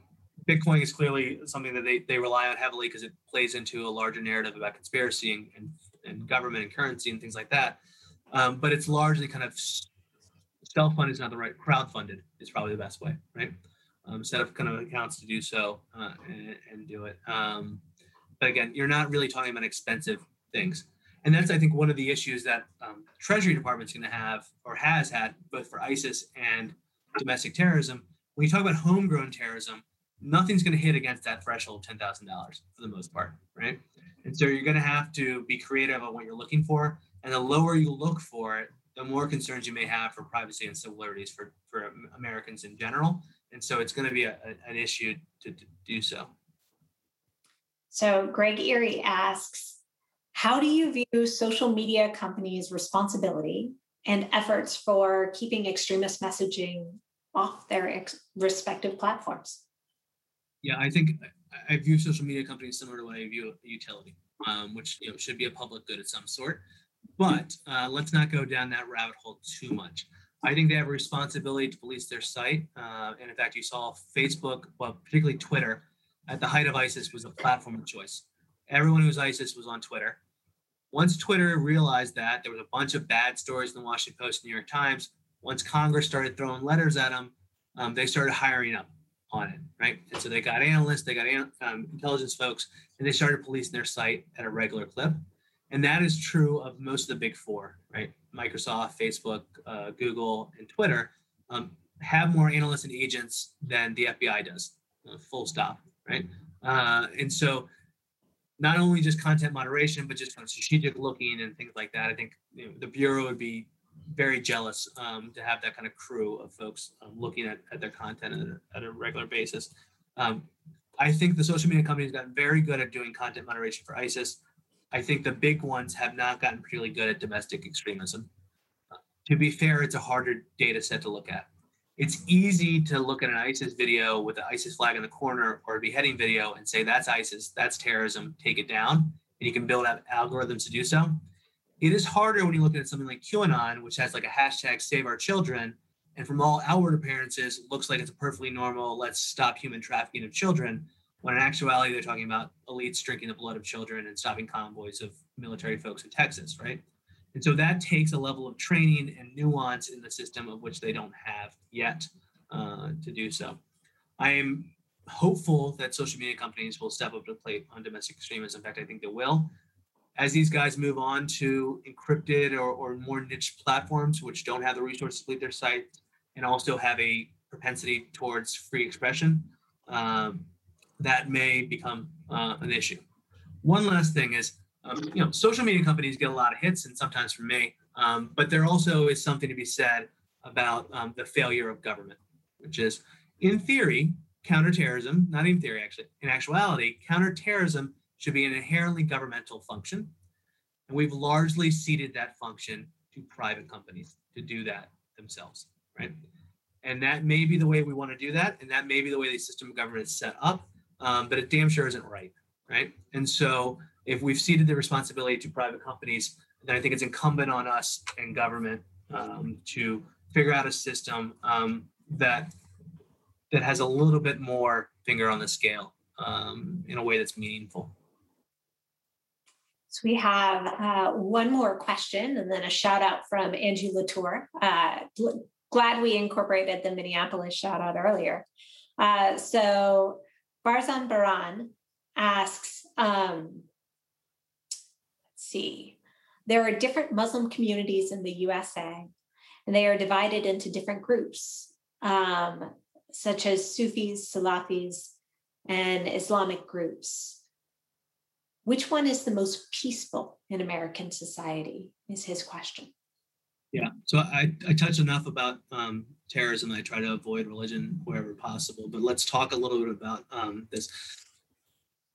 bitcoin is clearly something that they, they rely on heavily because it plays into a larger narrative about conspiracy and, and, and government and currency and things like that. Um, but it's largely kind of self-funded is not the right crowd-funded is probably the best way right? Um, set up kind of accounts to do so uh, and, and, do it. Um, but again you're not really talking about expensive things. And that's i think one of the issues that um, treasury department's going to have or has had both for isis and domestic terrorism. When you talk about homegrown terrorism nothing's going to hit against that threshold of $10000 for the most part right and so you're going to have to be creative on what you're looking for and the lower you look for it the more concerns you may have for privacy and civil liberties for, for Americans in general. And so it's going to be a, a, an issue to, to do so. So Greg Erie asks, how do you view social media companies' responsibility and efforts for keeping extremist messaging off their ex- respective platforms? Yeah, I think I view social media companies similar to what I view a utility, um, which you know should be a public good of some sort. But uh, let's not go down that rabbit hole too much. I think they have a responsibility to police their site. Uh, and in fact, you saw Facebook, well, particularly Twitter, at the height of ISIS was a platform of choice. Everyone who was ISIS was on Twitter. Once Twitter realized that, there was a bunch of bad stories in the Washington Post, New York Times. Once Congress started throwing letters at them, um, they started hiring up on it, right? And so they got analysts, they got um, intelligence folks, and they started policing their site at a regular clip. And that is true of most of the big four, right? Microsoft, Facebook, uh, Google, and Twitter um, have more analysts and agents than the FBI does, uh, full stop, right? Uh, and so not only just content moderation, but just kind of strategic looking and things like that. I think you know, the Bureau would be very jealous um, to have that kind of crew of folks um, looking at, at their content at a, at a regular basis. Um, I think the social media companies got very good at doing content moderation for ISIS. I think the big ones have not gotten particularly good at domestic extremism. To be fair, it's a harder data set to look at. It's easy to look at an ISIS video with the ISIS flag in the corner or a beheading video and say that's ISIS, that's terrorism, take it down. And you can build out algorithms to do so. It is harder when you look at something like QAnon, which has like a hashtag save our children. And from all outward appearances, looks like it's a perfectly normal, let's stop human trafficking of children when in actuality they're talking about elites drinking the blood of children and stopping convoys of military folks in Texas, right? And so that takes a level of training and nuance in the system of which they don't have yet uh, to do so. I am hopeful that social media companies will step up to the plate on domestic extremism. In fact, I think they will. As these guys move on to encrypted or, or more niche platforms, which don't have the resources to leave their site and also have a propensity towards free expression, um, that may become uh, an issue. One last thing is, um, you know, social media companies get a lot of hits, and sometimes from me, um, but there also is something to be said about um, the failure of government, which is, in theory, counterterrorism, not in theory, actually, in actuality, counterterrorism should be an inherently governmental function. And we've largely ceded that function to private companies to do that themselves, right? And that may be the way we want to do that. And that may be the way the system of government is set up, um, but it damn sure isn't right, right? And so if we've ceded the responsibility to private companies, then I think it's incumbent on us and government um, to figure out a system um, that that has a little bit more finger on the scale um, in a way that's meaningful. So we have uh, one more question and then a shout out from Angie Latour. Uh, glad we incorporated the Minneapolis shout out earlier. Uh, so Barzan Baran asks, um, let's see, there are different Muslim communities in the USA, and they are divided into different groups, um, such as Sufis, Salafis, and Islamic groups. Which one is the most peaceful in American society? Is his question. Yeah, so I, I touched enough about um, terrorism. I try to avoid religion wherever possible, but let's talk a little bit about um, this.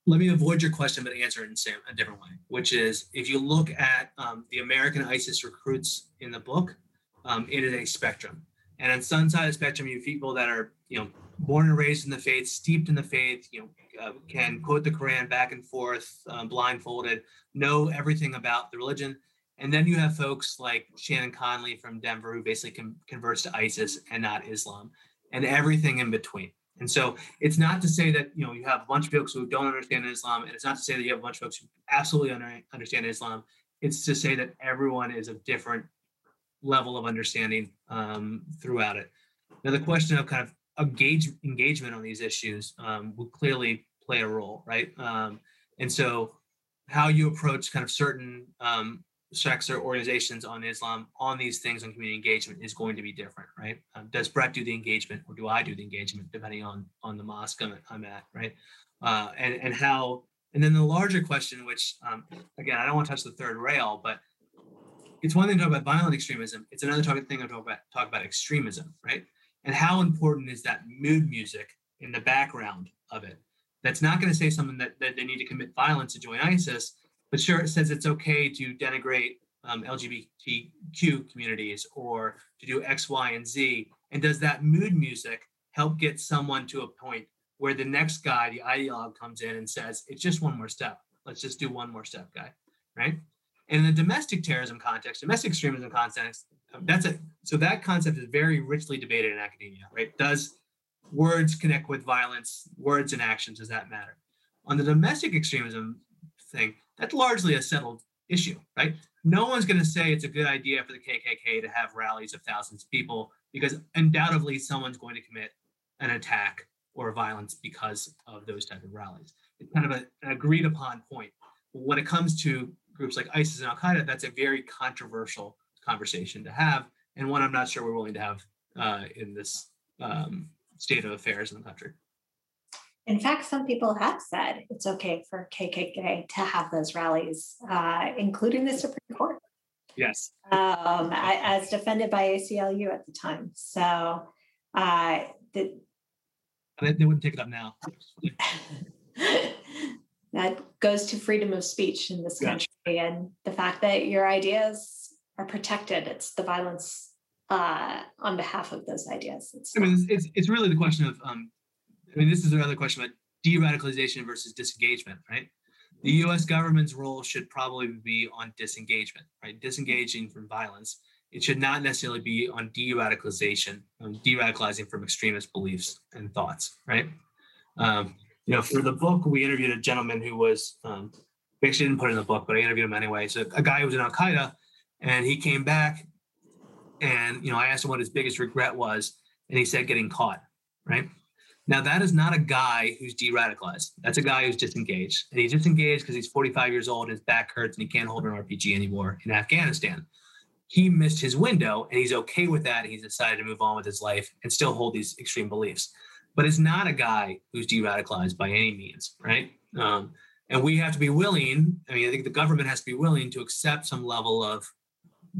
Let me avoid your question, but answer it in a different way, which is if you look at um, the American ISIS recruits in the book, um, it is a spectrum. And on some side of the spectrum, you have people that are, you know, born and raised in the faith, steeped in the faith, you know, uh, can quote the Quran back and forth, um, blindfolded, know everything about the religion. And then you have folks like Shannon Conley from Denver, who basically con- converts to ISIS and not Islam, and everything in between. And so it's not to say that you know you have a bunch of folks who don't understand Islam, and it's not to say that you have a bunch of folks who absolutely under- understand Islam. It's to say that everyone is of different level of understanding um, throughout it. Now the question of kind of engage engagement on these issues um, will clearly play a role, right? Um, and so, how you approach kind of certain um, sects or organizations on Islam on these things on community engagement is going to be different, right? Um, does Brette do the engagement, or do I do the engagement, depending on on the mosque I'm, I'm at, right? Uh, and and how, and then the larger question, which um, again I don't want to touch the third rail, but it's one thing to talk about violent extremism. It's another thing to talk about talk about extremism, right? And how important is that mood music in the background of it? That's not going to say something that, that they need to commit violence to join isis but sure it says it's okay to denigrate um, lgbtq communities or to do x y and z. And does that mood music help get someone to a point where the next guy the ideologue comes in and says it's just one more step. Let's just do one more step guy right and in the domestic terrorism context domestic extremism context that's a so that concept is very richly debated in academia, right? Does words connect with violence? Words and actions, does that matter? On the domestic extremism thing, that's largely a settled issue, right? No one's going to say it's a good idea for the KKK to have rallies of thousands of people because undoubtedly someone's going to commit an attack or violence because of those type of rallies. It's kind of a, an agreed upon point. When it comes to groups like ISIS and Al Qaeda, that's a very controversial conversation to have, and one I'm not sure we're willing to have uh, in this um, state of affairs in the country. In fact, some people have said it's okay for KKK to have those rallies, uh, including the Supreme Court. Yes. Um, as defended by ACLU at the time. So uh, the, they wouldn't take it up now. that goes to freedom of speech in this country yeah. And the fact that your ideas are protected. It's the violence uh, on behalf of those ideas. It's I mean, it's, it's, it's really the question of, um, I mean, this is another question about de-radicalization versus disengagement, right? The U.S. government's role should probably be on disengagement, right? Disengaging from violence. It should not necessarily be on de-radicalization, um, de-radicalizing from extremist beliefs and thoughts, right? Um, you know, for the book, we interviewed a gentleman who was, um, we actually didn't put it in the book, but I interviewed him anyway. So a guy who was in Al Qaeda and he came back and, you know, I asked him what his biggest regret was, and he said getting caught, right? Now, that is not a guy who's de radicalized. That's a guy who's disengaged. And he's disengaged because he's 45 years old, his back hurts, and he can't hold an RPG anymore in Afghanistan. He missed his window and he's okay with that. He's decided to move on with his life and still hold these extreme beliefs. But it's not a guy who's de radicalized by any means, right? Um, and we have to be willing, I mean, I think the government has to be willing to accept some level of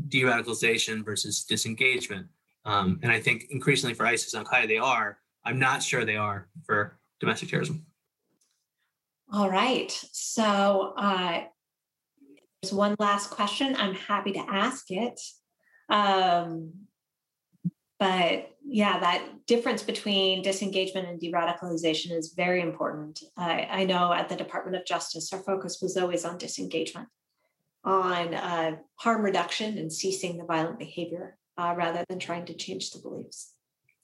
de radicalization versus disengagement. Um, and I think increasingly for ISIS and Al Qaeda, they are I'm not sure they are for domestic terrorism. All right. So uh, there's one last question. I'm happy to ask it. Um, but yeah, that difference between disengagement and de radicalization is very important. I, I, know at the Department of Justice, our focus was always on disengagement, on uh, harm reduction and ceasing the violent behavior uh, rather than trying to change the beliefs.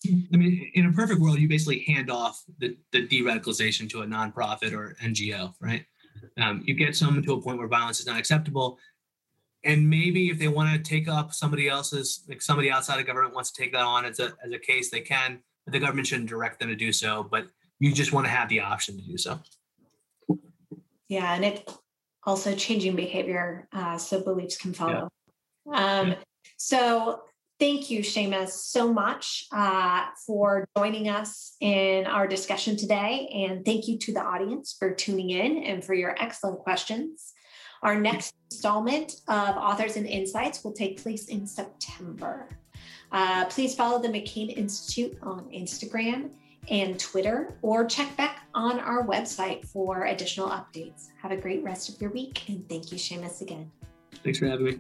I mean, in a perfect world, you basically hand off the, the de-radicalization to a nonprofit or NGO, right? Um, you get someone to a point where violence is not acceptable, and maybe if they want to take up somebody else's, like somebody outside of government wants to take that on as a as a case, they can. But the government shouldn't direct them to do so. But you just want to have the option to do so. Yeah, and it also changing behavior uh, so beliefs can follow. Yeah. Um, yeah. So Thank you, Seamus, so much uh, for joining us in our discussion today. And thank you to the audience for tuning in and for your excellent questions. Our next installment of Authors and Insights will take place in September. Uh, please follow the McCain Institute on Instagram and Twitter, or check back on our website for additional updates. Have a great rest of your week, and thank you, Seamus, again. Thanks for having me.